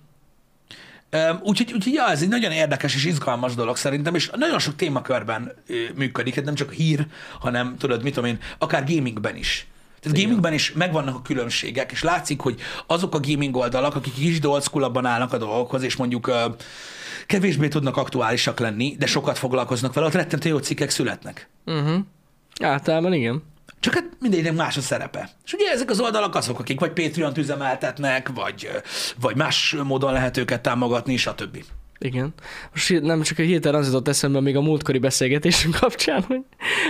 Úgyhogy, úgyhogy ja, ez egy nagyon érdekes és izgalmas dolog szerintem, és nagyon sok témakörben működik, hát nem csak hír, hanem tudod, mit tudom én, akár gamingben is. Tehát gamingben is megvannak a különbségek, és látszik, hogy azok a gaming oldalak, akik old school állnak a dolgokhoz, és mondjuk kevésbé tudnak aktuálisak lenni, de sokat foglalkoznak vele, ott rettentő jó cikkek születnek. Uh-huh. Általában igen. Csak hát mindegynek más a szerepe. És ugye ezek az oldalak azok, akik vagy Patreon-t üzemeltetnek, vagy, vagy más módon lehet őket támogatni, stb. Igen. Most nem csak hirtelen az jutott eszembe még a múltkori beszélgetésünk kapcsán, hogy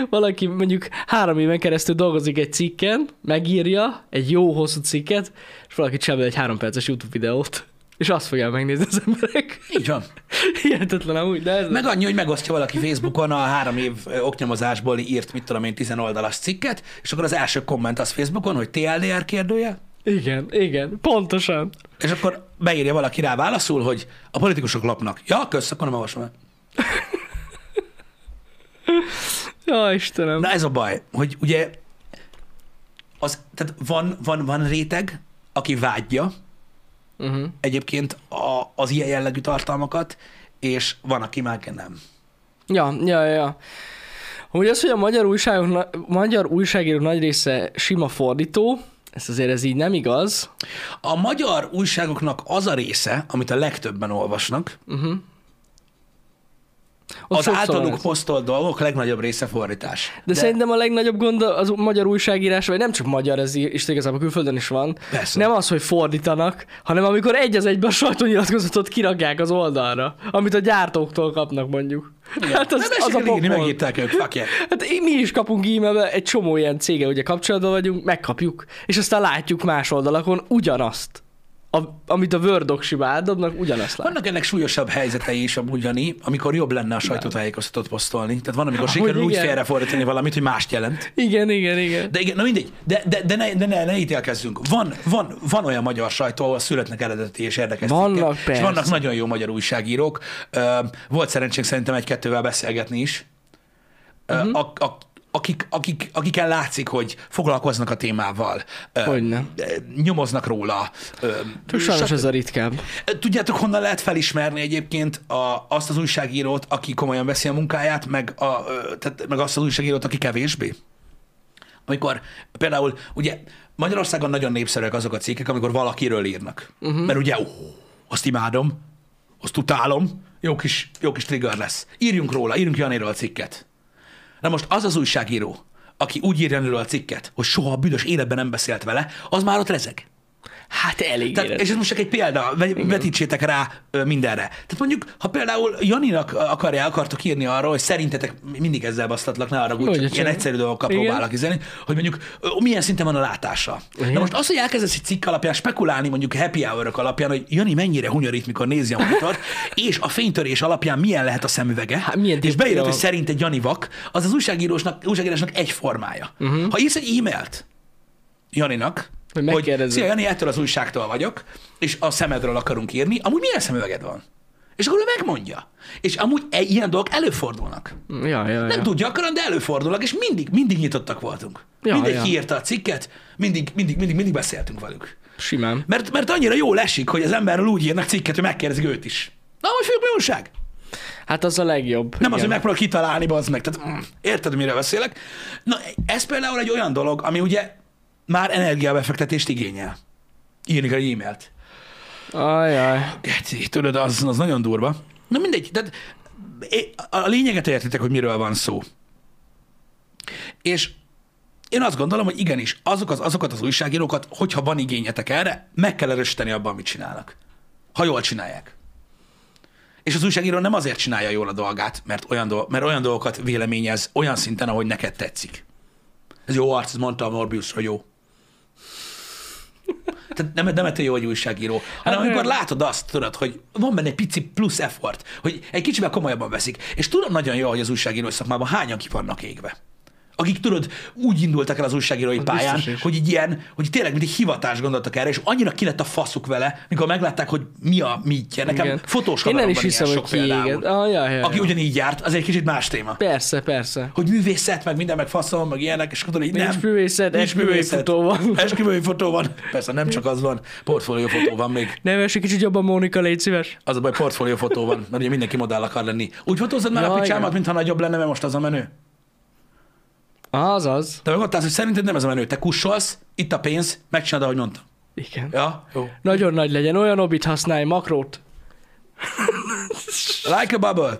valaki mondjuk három éven keresztül dolgozik egy cikken, megírja egy jó hosszú cikket, és valaki csinál egy három perces YouTube videót, és azt fogják megnézni az emberek. Így van. Hihetetlen amúgy, de ez... Meg annyi, hogy megosztja valaki Facebookon a három év oknyomozásból írt, mit tudom én, tizen oldalas cikket, és akkor az első komment az Facebookon, hogy TLDR kérdője, Igen, igen, pontosan. és akkor beírja valaki rá válaszul, hogy a politikusok lopnak. Ja, kösz, akkor nem olvasom el. Ja, Istenem. Na ez a baj, hogy ugye az, tehát van, van, van réteg, aki vágyja Uh-huh. egyébként a, az ilyen jellegű tartalmakat, és van, aki meg nem. Ja, ja, ja. Hogy az, hogy a magyar, újságok, magyar újságírók nagy része sima fordító, ez azért ez így nem igaz. A magyar újságoknak az a része, amit a legtöbben olvasnak, Ott az általuk posztolt dolgok legnagyobb része fordítás. De, De szerintem a legnagyobb gond az magyar újságírás, vagy nem csak magyar, ez is igazából külföldön is van, Persze. nem az, hogy fordítanak, hanem amikor egy az egyben a sajtónyilatkozatot kirakják az oldalra, amit a gyártóktól kapnak mondjuk. Hát az, nem az a írni, megírták ők, fuck yeah. Hát mi is kapunk e-mailbe, egy csomó ilyen cége, ugye kapcsolatban vagyunk, megkapjuk, és aztán látjuk más oldalakon ugyanazt. A, amit a Word doksiba átdobnak, ugyanazt látjuk. Vannak ennek súlyosabb helyzetei is amúgy, Jani, amikor jobb lenne a sajtótájékoztatót posztolni. Tehát van, amikor sikerül úgy félrefordítani valamit, hogy mást jelent. Igen, igen, igen. De igen, na mindegy, de, de, de, ne, de ne, ne ítélkezzünk. Van, van, van olyan magyar sajtó, ahol születnek eredeti és érdekes Vannak, és vannak nagyon jó magyar újságírók. Volt szerencsénk szerintem egy-kettővel beszélgetni is, uh-huh. a, a, akik, akik, akiken látszik, hogy foglalkoznak a témával, Hogyne. nyomoznak róla. sajnos ez a ritkább. Tudjátok, honnan lehet felismerni egyébként a, azt az újságírót, aki komolyan veszi a munkáját, meg, a, tehát, meg azt az újságírót, aki kevésbé? Amikor például, ugye Magyarországon nagyon népszerűek azok a cikkek, amikor valakiről írnak. Uh-huh. Mert ugye, ó, azt imádom, azt utálom, jó kis, jó kis trigger lesz. Írjunk róla, írjunk Janiról a cikket. Na most az az újságíró, aki úgy írja a cikket, hogy soha a büdös életben nem beszélt vele, az már ott rezeg. Hát elég Tehát, és ez most csak egy példa, ve- vetítsétek rá mindenre. Tehát mondjuk, ha például Janinak akarja, akartok írni arról, hogy szerintetek mindig ezzel basztatlak, ne arra, a ilyen egyszerű dolgokkal Igen. próbálok izenni, hogy mondjuk milyen szinten van a látása. Igen. Na most az, hogy elkezdesz egy cikk alapján spekulálni, mondjuk happy hour alapján, hogy Jani mennyire hunyorít, mikor nézi a monitort, és a fénytörés alapján milyen lehet a szemüvege, Hát milyen és beírod, hogy szerint egy Jani vak, az az újságírósnak, újságírásnak egy formája. Uh-huh. Ha írsz egy e-mailt Janinak, Hogy hogy szia Jani, ettől az újságtól vagyok, és a szemedről akarunk írni, amúgy milyen szemüveged van? És akkor ő megmondja. És amúgy e- ilyen dolgok előfordulnak. Ja, ja, ja. Nem tud gyakran, de előfordulnak, és mindig, mindig nyitottak voltunk. Ja, mindig ja. kiírta a cikket, mindig, mindig, mindig, mindig beszéltünk velük. Simán. Mert, mert annyira jól esik, hogy az emberről úgy írnak cikket, hogy megkérdezik őt is. Na, hogy fiúk, mi újság? Hát az a legjobb. Nem az, hogy Igen. megpróbál kitalálni, bazd meg. Tehát, mm, érted, miről beszélek? Na, ez például egy olyan dolog, ami ugye már energiabefektetést igényel. Írni kell egy e-mailt. Ajaj. Geci, tudod, az, az nagyon durva. Na mindegy, tehát é- a lényeget értitek, hogy miről van szó. És én azt gondolom, hogy igenis, azok az, azokat az újságírókat, hogyha van igényetek erre, meg kell erősíteni abban, amit csinálnak. Ha jól csinálják. És az újságíró nem azért csinálja jól a dolgát, mert olyan, dolg, mert olyan dolgokat véleményez olyan szinten, ahogy neked tetszik. Ez jó arc, mondta a Morbiusra, jó. Tehát nem, nem ettől jó, hogy újságíró, hanem Hát amikor látod azt, tudod, hogy van benne egy pici plusz effort, hogy egy kicsivel komolyabban veszik. És tudod nagyon jó, hogy az újságíró szakmában hányan ki vannak égve. Akik tudod, úgy indultak el az újságírói Az pályán, hogy így ilyen, hogy tényleg mint egy hivatás gondoltak erre, és annyira ki lett a faszuk vele, mikor meglátták, hogy mi a mitje. Nekem Igen. fotós Én nem is hiszem, hogy kiéged. Ah, ja, ja, Aki ja. ugyanígy járt, az egy kicsit más téma. Persze, persze. Hogy művészet, meg minden, meg faszom, meg ilyenek, és akkor Nincs nem. művészet, Nincs esküvői művészet. fotó van. Esküvői fotó van. Persze nem csak az van, portfóliófotó van még. Ne vess egy kicsit jobban, Mónika, légy szíves. Az a baj, portfóliófotó van, mert ugye mindenki modell akar lenni. Úgy fotózod már Ja, a picsámat, mintha nagyobb lenne, mert most az a menő. Az az. Te meg ott állsz, hogy szerinted nem ez a menő. Te kussolsz, itt a pénz, megcsinálod, ahogy mondtam. Igen. Ja, jó. Nagyon nagy legyen, olyan obit használj, makrót. Like a bubble.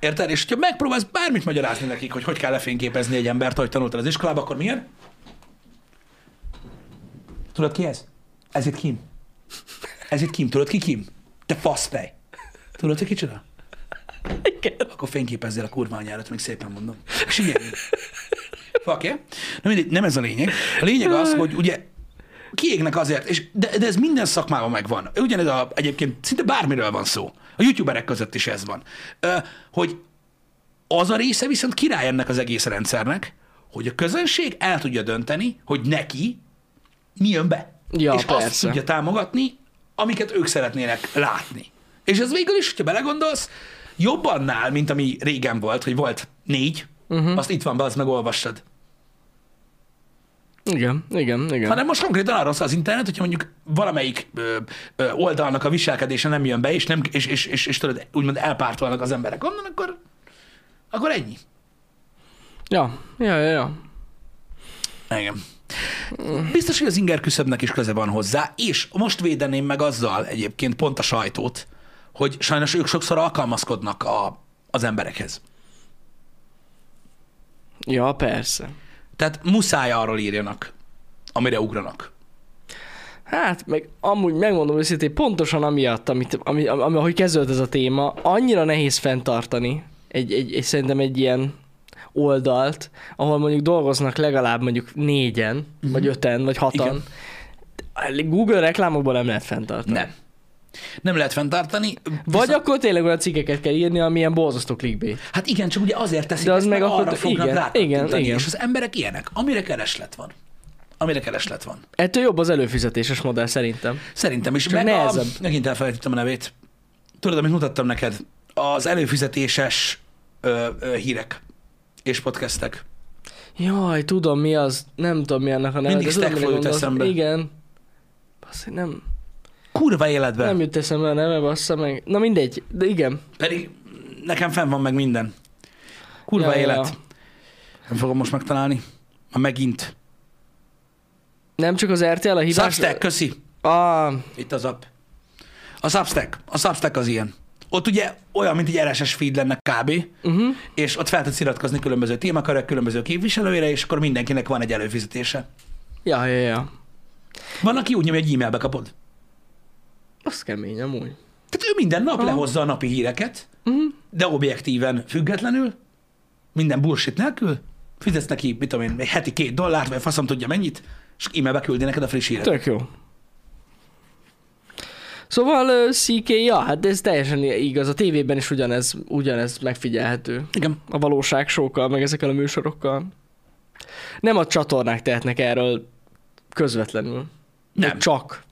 Érted? És hogyha megpróbálsz bármit magyarázni nekik, hogy hogy kell lefényképezni egy embert, ahogy tanultál az iskolában, akkor milyen? Tudod ki ez? Ez itt Kim. Ez itt Kim. Tudod ki Kim? Te faszfej. Tudod, hogy kicsoda? Igen. Akkor fényképezzél a kurva anyárat, még szépen mondom. És ilyen. Yeah? Na mindegy, nem ez a lényeg. A lényeg az, hogy ugye kiégnek azért, és de, de ez minden szakmában megvan. Ugyanez a, egyébként szinte bármiről van szó. A youtuberek között is ez van. Ö, hogy az a része viszont király ennek az egész rendszernek, hogy a közönség el tudja dönteni, hogy neki mi jön be. Ja, és azt persze. tudja támogatni, amiket ők szeretnének látni. És ez végül is, hogyha belegondolsz, jobb annál, mint ami régen volt, hogy volt négy, uh-huh. azt itt van be, azt meg olvassad. Igen, igen, igen. hanem most konkrétan szól az internet, hogyha mondjuk valamelyik ö, ö, oldalnak a viselkedése nem jön be, és, nem, és, és, és, és tudod, úgymond elpártolnak az emberek onnan, akkor, akkor ennyi. Ja, ja, ja, ja. Igen. Biztos, hogy az inger küszöbnek is köze van hozzá, és most védeném meg azzal egyébként pont a sajtót, hogy sajnos ők sokszor alkalmazkodnak a, az emberekhez. Ja, persze. Tehát muszáj arról írjanak, amire ugranak. Hát, meg amúgy megmondom őszintén, pontosan amiatt, amit, ami, ami, ahogy kezdődött ez a téma, annyira nehéz fenntartani egy, egy, egy, szerintem egy ilyen oldalt, ahol mondjuk dolgoznak legalább mondjuk négyen, uh-huh. vagy öten, vagy hatan. Igen. Google reklámokban nem lehet fenntartani. Nem. Nem lehet fenntartani. Vagy viszont... akkor tényleg olyan cikkeket kell írni, amilyen borzasztó clickbait. Hát igen, csak ugye azért teszik De az ezt, meg akkor- arra fognak igen, igen, igen. És az emberek ilyenek, amire kereslet van. Amire kereslet van. Ettől jobb az előfizetéses modell szerintem. Szerintem is. Csak meg nehezebb. A, megint elfelejtettem a nevét. Tudod, amit mutattam neked? Az előfizetéses ö, ö, hírek és podcastek. Jaj, tudom mi az, nem tudom mi annak a neve. Mindig Stackflow jut eszembe. Igen. Basszi, nem, Kurva életben. nem jut eszembe a neve, bassza meg. Na mindegy, de igen. Pedig nekem fenn van meg minden. Kurva Ja, élet. ja. Nem fogom most megtalálni. Ma megint. Nem csak az RTL a hibás... Substack, köszi. Ah, Itt az app. A Substack. A Substack az ilyen. Ott ugye olyan, mint egy RSS feed lenne kb. uh-huh. És ott fel tudsz iratkozni különböző témakörök, különböző képviselőire, és akkor mindenkinek van egy előfizetése. Ja, ja, ja. Van, aki úgy nyomja, hogy e-mailbe kapod. Az kemény amúgy. Tehát ő minden nap Aha. lehozza a napi híreket, Uh-huh. de objektíven, függetlenül, minden bullshit nélkül, fizetsz neki, mit tudom én, heti két dollárt, vagy faszom tudja mennyit, és e-mailbe küldi neked a friss híret. Tök jó. Szóval CK, ja, hát ez teljesen igaz. A tévében is ugyanez, ugyanez megfigyelhető. Igen. A valóságsókkal, meg ezekkel a műsorokkal. Nem a csatornák tehetnek erről közvetlenül. Nem. Csak.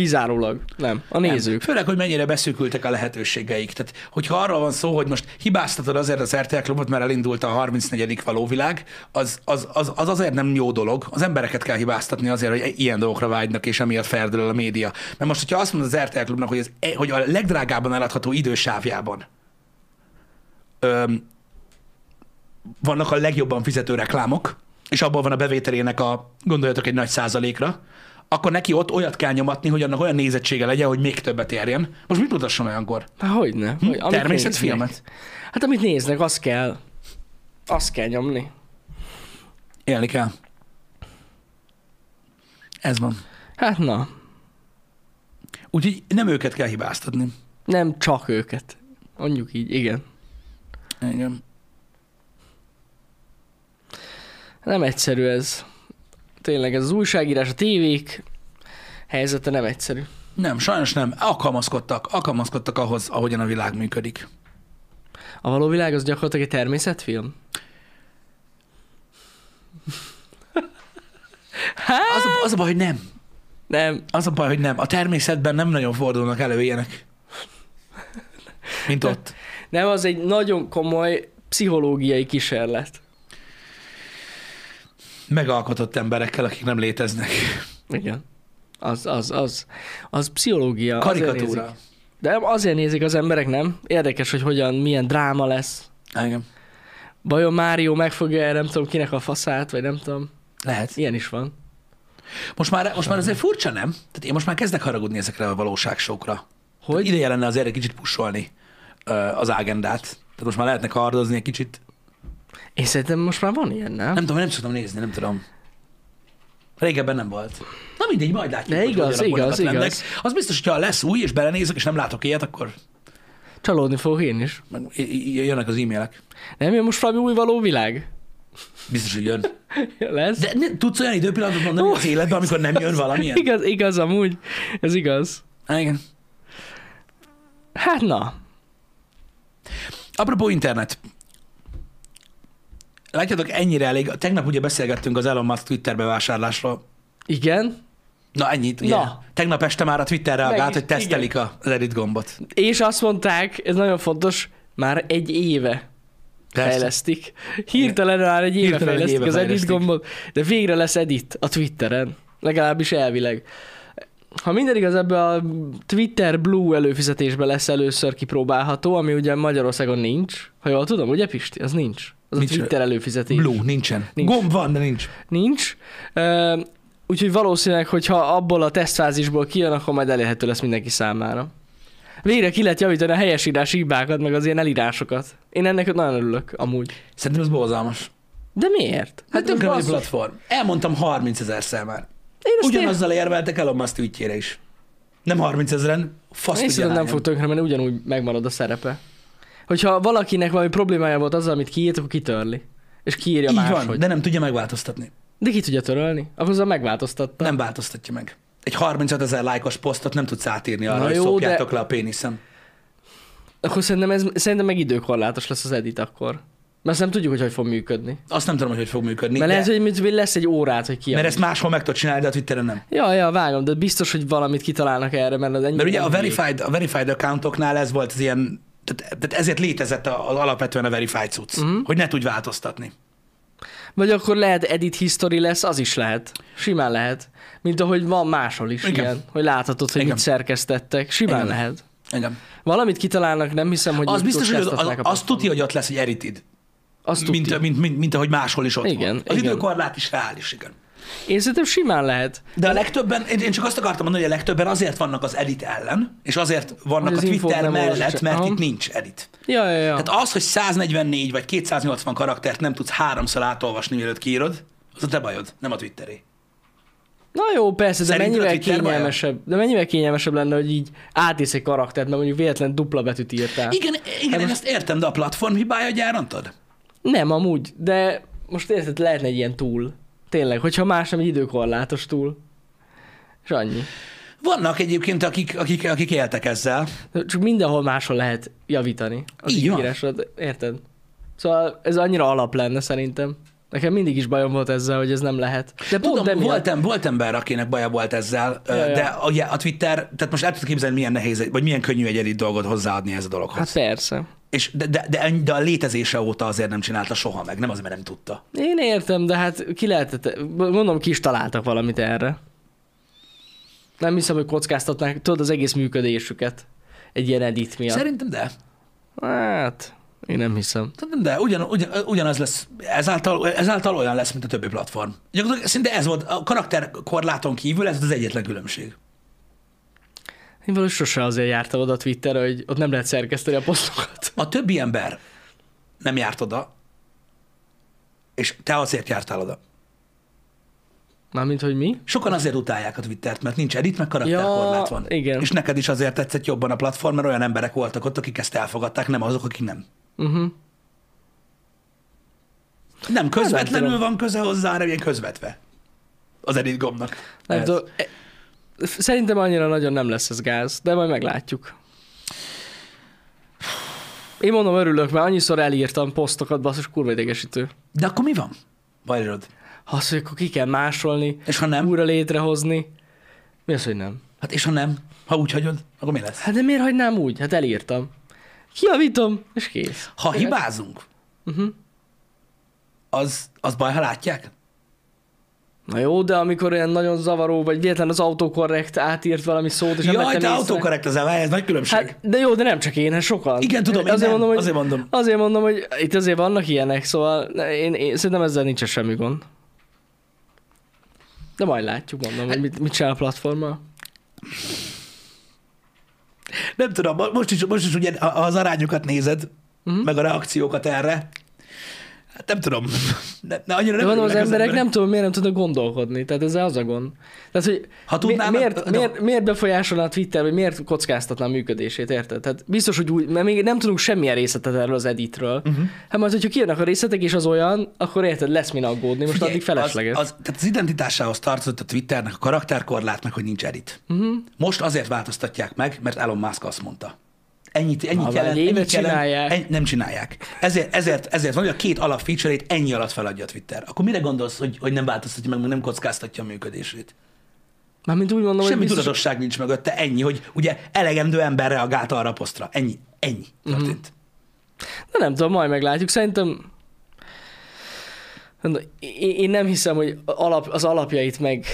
Kizárólag. Nem. A Nem. nézők. Főleg, hogy mennyire beszűkültek a lehetőségeik. Tehát, hogyha arról van szó, hogy most hibáztatod azért az RTL klubot, mert elindult a 34. valóvilág, az, az, az, az azért nem jó dolog. Az embereket kell hibáztatni azért, hogy ilyen dolgokra vágynak, és emiatt ferdül a média. Mert most, hogyha azt mondod az RTL klubnak, hogy, ez, hogy a legdrágábban eladható idősávjában öm, vannak a legjobban fizető reklámok, és abból van a bevételének a, gondoljatok egy nagy százalékra, akkor neki ott olyat kell nyomatni, hogy annak olyan nézettsége legyen, hogy még többet érjen. Most mit mutasson olyankor? Hát hogyne. Hm? Hogy, amit Természetfilmet? Hát amit néznek, azt kell. Azt kell nyomni. Élni kell. Ez van. Hát na, Úgyhogy nem őket kell hibáztatni. nem csak őket. Mondjuk így, igen. Igen. Nem egyszerű ez. Tényleg ez az újságírás, a tévék helyzete nem egyszerű. Nem, sajnos nem. Alkalmazkodtak. Alkalmazkodtak ahhoz, ahogyan a világ működik. A való világ az gyakorlatilag egy természetfilm? Az a, az a baj, hogy nem. Nem. Az a baj, hogy nem. A természetben nem nagyon fordulnak elő ilyenek. Mint ott. Nem, az egy nagyon komoly pszichológiai kísérlet. Megalkotott emberekkel, akik nem léteznek. Igen. Az, az, az. Az pszichológia. azért Karikatúra. nézik. De azért nézik az emberek, nem? Érdekes, hogy hogyan, milyen dráma lesz. Igen. Vajon Mário megfogja nem tudom kinek a faszát, vagy nem tudom. Lehet. Ilyen is van. Most már, most már azért furcsa, nem? Tehát én most már kezdek haragudni ezekre a valóságsókra. Hogy? Hogy? Ideje lenne azért egy kicsit pusolni az agendát. Tehát most már lehetne kardozni egy kicsit. Én szerintem most már van ilyen, nem? Nem tudom, nem szoktam nézni, nem tudom. Régebben nem volt. Na mindegy, majd látjuk. De hogy igaz, hogyan igaz, igaz. trendek. Az biztos, hogyha lesz új, és belenézek, és nem látok ilyet, akkor Csalódni fogok én is. jönnek az e-mailek. Nem jön most valami új való világ? Biztos, hogy jön. Lesz? De ne, tudsz olyan időpillanatot mondani az életben, amikor nem jön valamilyen? Igaz, igaz amúgy. Ez igaz. Há, Igen. Hát na. Apropó internet. Látjátok, ennyire elég. Tegnap ugye beszélgettünk az Elon Musk Twitter bevásárlásról. Igen. Na ennyit, ugye? Na. Tegnap este már a Twitter reagált, hogy tesztelik a- az edit gombot. És azt mondták, ez nagyon fontos, már egy éve. Persze. fejlesztik. Hirtelen már egy éve Hirtelen fejlesztik éve az edit fejlesztik. gombot, de végre lesz edit a Twitteren. Legalábbis elvileg. Ha minden igaz, ebbe a Twitter Blue előfizetésbe lesz először kipróbálható, ami ugye Magyarországon nincs. Ha jól tudom, ugye Pisti? Az nincs. Az Nincs. a Twitter előfizetés. Blue, nincsen. Nincs. Gomb van, de nincs. Nincs. Úgyhogy valószínűleg, hogyha abból a tesztfázisból kijön, akkor majd elérhető lesz mindenki számára. Végre ki lehet javítani a helyesírási hibákat, meg az ilyen elírásokat. Én ennek nagyon örülök, amúgy. Szerintem ez borzalmas. De miért? Hát tönkre megy a basszus. platform. Elmondtam 30 ezerszer már. Ugyanazzal érveltek Elon Musk tweetjére is. Nem 30 ezeren, fasz én szerintem nem fog tönkre menni, ugyanúgy megmarad a szerepe. Hogyha valakinek valami problémája volt azzal, amit kiírt, akkor kitörli. És kiírja Így máshogy. van, de nem tudja megváltoztatni. de ki tudja törölni? Akkor azzal megváltoztatta. Nem változtatja meg. Egy 35 ezer lájkos posztot nem tudsz átírni arra, Na hogy jó, szopjátok de- le a péniszem. Akkor szerintem, ez, szerintem meg időkorlátos lesz az edit akkor. Mert azt nem tudjuk, hogy hogy fog működni. Azt nem tudom, hogy hogy fog működni. Mert de, lehet, hogy lesz egy órát, hogy ki. mert ezt máshol meg tudod csinálni, de a Twitteren nem. Ja, ja, vágom, de biztos, hogy valamit kitalálnak erre, mert az ennyi. Mert ugye a verified, a verified accountoknál ez volt az ilyen, tehát, tehát ezért létezett a- alapvetően a verified cucc, uh-huh. hogy ne tudj változtatni. Vagy akkor lehet edit history lesz, az is lehet. Simán lehet. Mint ahogy van máshol is Igen. ilyen, hogy láthatod, hogy Igen. mit szerkesztettek. Simán Igen. lehet. Igen. Valamit kitalálnak, nem hiszem, hogy Az biztos, hogy az, az, az tudja, hogy ott lesz egy edited, Azt mint, tudja. mint, mint, mint, ahogy máshol is ott Igen, van. Az igen. időkorlát is reális, igen. Én szerintem simán lehet. De a legtöbben, én csak azt akartam mondani, hogy a legtöbben azért vannak az edit ellen, és azért vannak a az infót Twitter mellett, mert Aha. itt nincs edit. Ja, ja, ja. Tehát az, hogy 144 vagy 280 karaktert nem tudsz háromszor átolvasni, mielőtt kiírod, az a te bajod, nem a Twitteré. Na jó, persze, de Szerinted a mennyivel baja? kényelmesebb, de mennyivel kényelmesebb lenne, hogy így átész egy karaktert, mert mondjuk véletlen dupla betűt írtál. Igen, igen én most- ezt értem, de a platform hibája gyárantad? Nem, amúgy, de most érted, lehetne egy ilyen túl. Tényleg, hogyha más nem egy időkorlátos túl. És annyi. Vannak egyébként, akik, akik, akik éltek ezzel. Csak mindenhol máshol lehet javítani az Így van. érted? Szóval ez annyira alap lenne szerintem. Nekem mindig is bajom volt ezzel, hogy ez nem lehet. De pont Tudom, emiatt- volt, em- volt ember, akinek baja volt ezzel, Ja, ja, ja. de ugye a Twitter, tehát most el tudod képzelni, milyen nehéz, vagy milyen könnyű egy edit dolgot hozzáadni ez a dologhoz. Hát persze. És de, de, de, de a létezése óta azért nem csinálta soha meg, nem azért, mert nem tudta. Én értem, de hát ki lehetett, mondom, ki is találtak valamit erre. Nem hiszem, hogy kockáztatnák, tudod, az egész működésüket egy ilyen edit miatt. Szerintem de. Hát, én nem hiszem. Szerintem de, ugyan, ugyan, ugyanaz lesz, ezáltal, ezáltal olyan lesz, mint a többi platform. Gyakorlatilag szinte ez volt, a karakterkorláton kívül ez volt az egyetlen különbség. Én valahogy sose azért jártam oda Twitterre, hogy ott nem lehet szerkeszteni a posztokat. A többi ember nem járt oda, és te azért jártál oda. Mármint, hogy mi? Sokan azért utálják a Twittert, mert nincs edit, meg karakterkorlát Ja, van. igen. És neked is azért tetszett jobban a platform, mert olyan emberek voltak ott, akik ezt elfogadták, nem azok, akik nem. Uh-huh. Nem közvetlenül tudom. van köze hozzá, hanem ilyen közvetve. Az edit gombnak. Nem tudom. Szerintem annyira nagyon nem lesz ez gáz, de majd meglátjuk. Én mondom, örülök, mert annyiszor elírtam posztokat, basszus, kurva idegesítő. De akkor mi van? Bajrod. Ha azt, hogy akkor ki kell másolni, És ha nem? újra létrehozni. Mi az, hogy nem? Hát és ha nem? Ha úgy hagyod, akkor mi lesz? Hát de miért hagynám úgy? Hát elírtam. Kiavítom, és kész. Ha hibázunk, Uh-huh. az, az baj, ha látják? Na jó, de amikor olyan nagyon zavaró, vagy véletlen az autokorrekt átírt valami szót, és Jaj, te autokorrekt az ez nagy különbség. Hát, de jó, de nem csak én, hát sokan. Igen, tudom, én nem, hogy, azért mondom. Azért mondom, hogy itt azért vannak ilyenek, szóval én, én szerintem ezzel nincs semmi gond. De majd látjuk, mondom, hogy mit, mit csinál a platforma. Nem tudom, most is, most is ugye, az arányokat nézed, uh-huh. meg a reakciókat erre, hát nem tudom. Ne, ne, annyira De nem mondom, az örülnek emberek nem tudom, miért nem tudnak gondolkodni. Tehát ez az a gond. Tehát, hogy Ha mi, tudnának- miért, de- miért, miért befolyásolná a Twitter, vagy miért kockáztatná a működését, érted? Tehát biztos, hogy úgy, mert még nem tudunk semmilyen részletet erről az editről. Uh-huh. Hát majd, hogyha kijönnek a részletek, és az olyan, akkor érted, lesz min aggódni, most Figyelj, addig felesleges. Az, az, tehát az identitásához tartozott a Twitternek a karakterkorlátnak, hogy nincs edit. Uh-huh. Most azért változtatják meg, mert Elon Musk azt mondta. Ennyit, ennyit már jelent, ennyit jelent, csinálják. Ennyi, nem csinálják. Ezért, ezért, ezért van, hogy a két alap feature-ét ennyi alatt feladja a Twitter. Akkor mire gondolsz, hogy, hogy nem változtatja meg, meg nem kockáztatja a működését? Mármint úgy mondom, Semmi hogy biztos, tudatosság nincs mögötte, ennyi, hogy ugye elegendő ember reagált arra a posztra. Ennyi, ennyi Mhm. történt. De nem tudom, majd meglátjuk. Szerintem én nem hiszem, hogy alap, az alapjait meg,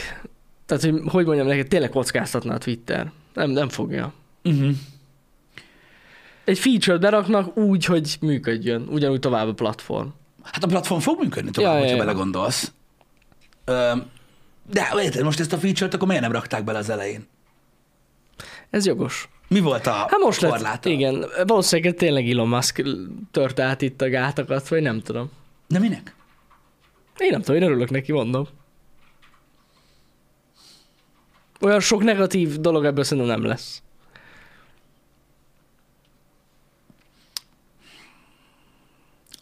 tehát hogy, hogy mondjam neked, tényleg kockáztatná a Twitter. Nem, nem fogja. Uh-huh. Egy feature-t beraknak úgy, hogy működjön, ugyanúgy tovább a platform. Hát a platform fog működni tovább, Ja, hogyha ja. belegondolsz. De érted, most ezt a feature-t akkor miért nem rakták bele az elején? Ez jogos. Mi volt a Hát most lett, korláta? igen, valószínűleg tényleg Elon Musk tört át itt a gátakat, vagy nem tudom. De minek? Én nem tudom, én örülök neki, mondom. Olyan sok negatív dolog ebből szerintem nem lesz.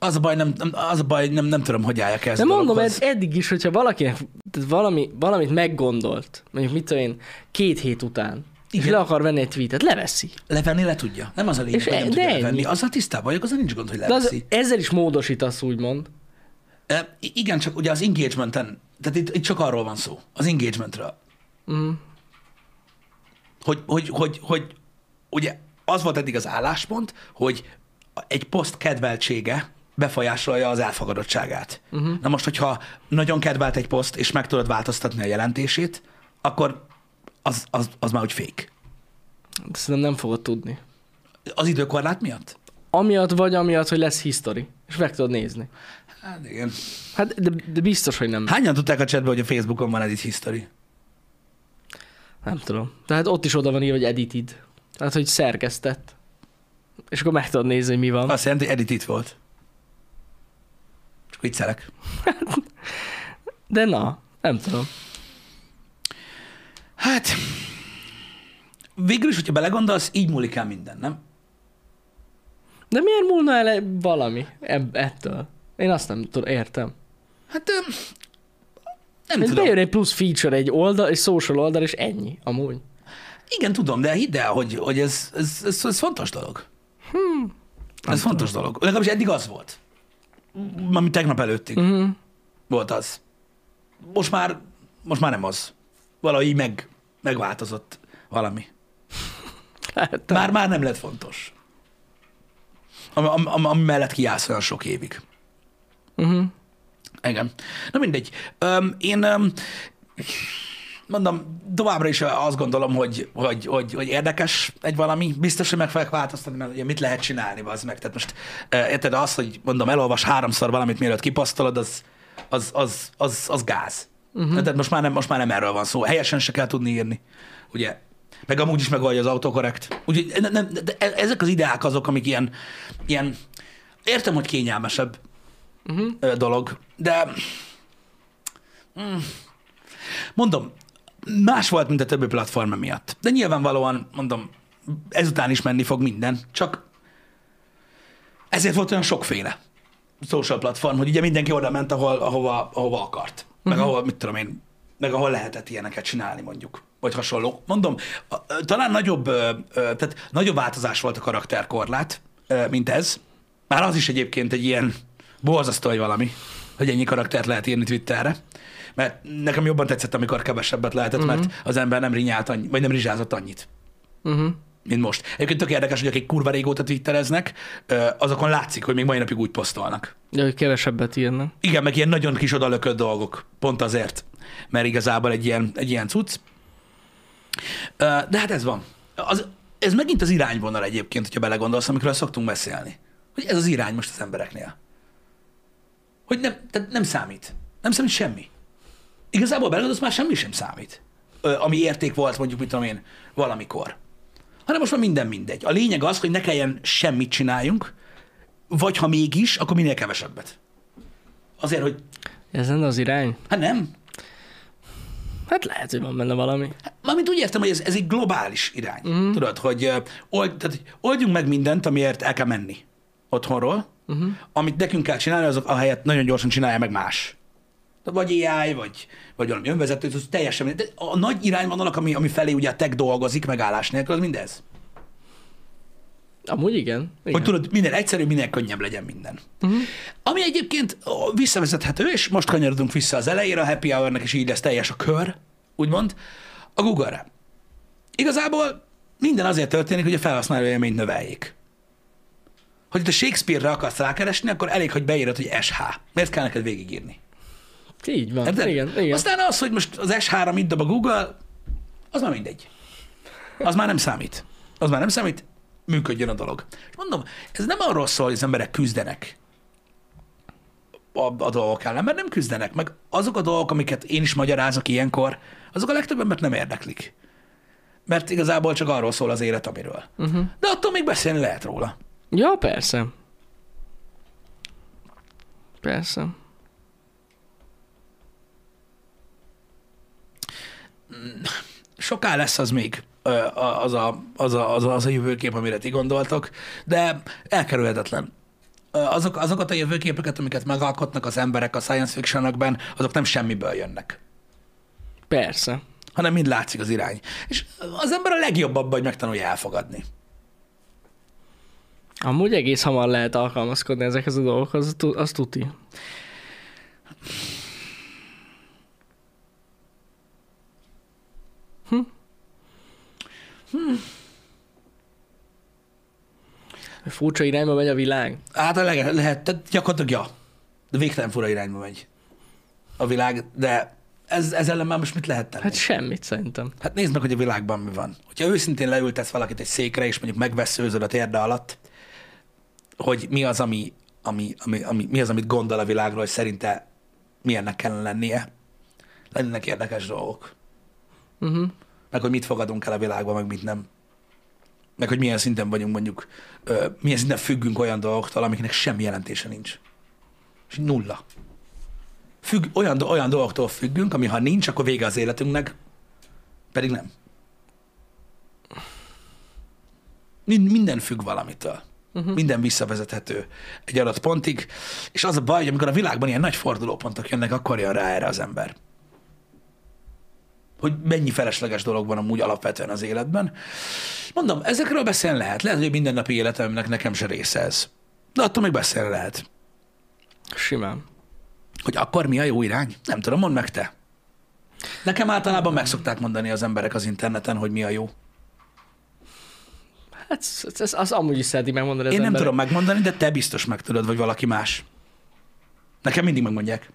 Az a baj, nem, az a baj, nem, nem tudom, hogy álljak ezt De mondom, ez eddig is, hogyha valakinek tehát valami, valamit meggondolt, mondjuk mit tudom én, két hét után, és Igen. le akar venni egy tweetet, leveszi. Levenni le tudja. Nem az a lényeg, És hogy nem e- tudja de ennyi. levenni. Azzal tisztában vagyok, azzal nincs gond, hogy De az, leveszi. ezzel is módosítasz, úgymond. E, igen, csak ugye az engagementen, tehát itt, itt csak arról van szó, az engagementről. Mm. Hogy, hogy, hogy, hogy ugye az volt eddig az álláspont, hogy egy poszt kedveltsége befolyásolja az elfogadottságát. Uh-huh. Na most, hogyha nagyon kedvelt egy poszt, és meg tudod változtatni a jelentését, akkor az, az, az már úgy fék. Szerintem nem fogod tudni. Az időkorlát miatt? Amiatt vagy amiatt, hogy lesz history, és meg tudod nézni. Hát igen. Hát, de, de biztos, hogy nem. Hányan tudták a chatbe, hogy a Facebookon van edit history? Nem tudom. Tehát ott is oda van írva, hogy edited. Tehát, hogy szerkesztett. És akkor meg tudod nézni, hogy mi van. Azt jelenti, hogy edit itt volt. Viccelek. De na, nem tudom. Hát, végül is, hogyha belegondolsz, így múlik el minden, nem? De miért múlna el valami ebb, ettől? Én azt nem tudom, értem. Hát, nem Ez tudom. bejön egy plusz feature, egy oldal, egy social oldal, és ennyi, amúgy. Igen, tudom, de hidd el, hogy, hogy ez, ez, ez, ez fontos dolog. Hmm. Ez fontos dolog. Legalábbis eddig az volt. Ami tegnap előttig Uh-huh. volt az. Most már, most már nem az. Valahogy meg, megváltozott valami. Hát, Már, már nem lett fontos. Ami, ami, ami mellett kiállsz olyan sok évig. uh-huh. Igen. Na mindegy. Öm, én öm, mondom, továbbra is azt gondolom, hogy, hogy, hogy, hogy érdekes egy valami. Biztos, hogy meg fogják változtatni, mert ugye mit lehet csinálni, az meg. Tehát most ö, érted az, hogy mondom, elolvas háromszor valamit, mielőtt kiposztolod, az, az, az, az, az gáz. Uh-huh. Tehát most már, nem, most már nem erről van szó. Helyesen se kell tudni írni. Ugye? Meg amúgy is megoldja az autokorrekt. Úgyhogy ne, nem, de e- ezek az ideák azok, amik ilyen, ilyen értem, hogy kényelmesebb uh-huh. dolog, de mm, mondom, más volt, mint a többi platform miatt. De nyilvánvalóan, mondom, ezután is menni fog minden, csak ezért volt olyan sokféle social platform, hogy ugye mindenki oda ment, ahol, ahova, ahova akart. Meg uh-huh. ahol, mit tudom én, meg ahol lehetett ilyeneket csinálni mondjuk, vagy hasonló. Mondom, talán nagyobb, tehát nagyobb változás volt a karakterkorlát, mint ez. Már az is egyébként egy ilyen borzasztó egy valami, hogy ennyi karaktert lehet írni Twitterre. Mert nekem jobban tetszett, amikor kevesebbet lehetett, uh-huh. mert az ember nem rinyált annyi, vagy nem rizsázott annyit Uh-huh. mint most. Egyébként tök érdekes, hogy akik kurva régóta twittereznek, azokon látszik, hogy még mai napig úgy posztolnak. De hogy kevesebbet írnak. Igen, meg ilyen nagyon kis odalökött dolgok. Pont azért. Mert igazából egy ilyen, egy ilyen cucc. De hát ez van. Az, ez megint az irányvonal egyébként, hogyha belegondolsz, amikről szoktunk beszélni. Hogy ez az irány most az embereknél. Hogy nem, tehát nem számít. Nem számít semmi. Igazából belegondolsz, már semmi sem számít. Ami érték volt mondjuk, mit tudom én, valamikor. Hanem most már minden mindegy. A lényeg az, hogy ne kelljen semmit csináljunk, vagy ha mégis, akkor minél kevesebbet. Azért, hogy Ez lenne az irány? hát nem. Hát lehet, hogy van benne valami. Mármint úgy értem, hogy ez, ez egy globális irány. Uh-huh. Tudod, hogy old, tehát, oldjunk meg mindent, amiért el kell menni otthonról, uh-huh. amit nekünk kell csinálni, azok ahelyett nagyon gyorsan csinálja meg más. Vagy AI, vagy, vagy valami önvezető, ez teljesen mindegy. De a nagy irányvonalak, ami, ami felé ugye a tech dolgozik megállás nélkül, az mindez. Amúgy igen. igen. Hogy tudod, minél egyszerűbb, minél könnyebb legyen minden. Uh-huh. Ami egyébként visszavezethető, és most kanyarodunk vissza az elejére a happy hour és így lesz teljes a kör, úgymond, a Google-re. Igazából minden azért történik, hogy a felhasználó élményt növeljék. hogy te Shakespeare-re akarsz rákeresni, akkor elég, hogy beírod, hogy SH. Miért kell neked végigírni? Így van. Érted? Igen, igen. Aztán az, hogy most az S3 mit dob a Google, az már mindegy. Az már nem számít. Az már nem számít, működjön a dolog. És mondom, ez nem arról szól, hogy az emberek küzdenek a, a dolgok ellen, mert nem küzdenek, meg azok a dolgok, amiket én is magyarázok ilyenkor, azok a legtöbb embert nem érdeklik. Mert igazából csak arról szól az élet, amiről. Uh-huh. De attól még beszélni lehet róla. Ja, persze. Persze. Soká lesz az még az a, az, a, az, a, az a jövőkép, amire ti gondoltok, de elkerülhetetlen. Azok, azokat a jövőképeket, amiket megalkotnak az emberek a science fictionokban, azok nem semmiből jönnek, Persze. hanem mind látszik az irány. És az ember a legjobb abban, hogy megtanulja elfogadni. Amúgy egész hamar lehet alkalmazkodni ezekhez a dolgokhoz, az tuti. Hm. Furcsa irányba megy a világ. Hát a leg, lehet, tehát gyakorlatilag ja, de végtelen fura irányba megy a világ, de ez, ez ellen már most mit lehet tenni? Hát semmit szerintem. Hát nézd meg, hogy a világban mi van. Hogyha őszintén leültesz valakit egy székre, és mondjuk megveszőzöd a térde alatt, hogy mi az, ami, ami, ami, ami, mi az, amit gondol a világról, hogy szerinte milyennek kellene lennie, lennének érdekes dolgok. Uh-huh. Meg hogy mit fogadunk el a világban, meg mit nem. Meg hogy milyen szinten vagyunk mondjuk, ö, milyen szinten függünk olyan dolgoktól, amiknek semmi jelentése nincs. És nulla. Függ, olyan, olyan dolgoktól függünk, ami ha nincs, akkor vége az életünknek, pedig nem. Mind- Minden függ valamitől. Uh-huh. Minden visszavezethető egy adott pontig, és az a baj, hogy amikor a világban ilyen nagy fordulópontok jönnek, akkor jön rá erre az ember. Hogy mennyi felesleges dolog van amúgy alapvetően az életben. Mondom, ezekről beszélni lehet. Lehet, hogy mindennapi életemnek nekem se része ez. De attól még beszélni lehet. Simán. Hogy akkor mi a jó irány? Nem tudom, mondd meg te. Nekem általában meg szokták mondani az emberek az interneten, hogy mi a jó. Hát ez, ez, az amúgy is szereti megmondani az Én nem emberek. tudom megmondani, de te biztos meg tudod, vagy valaki más. Nekem mindig megmondják.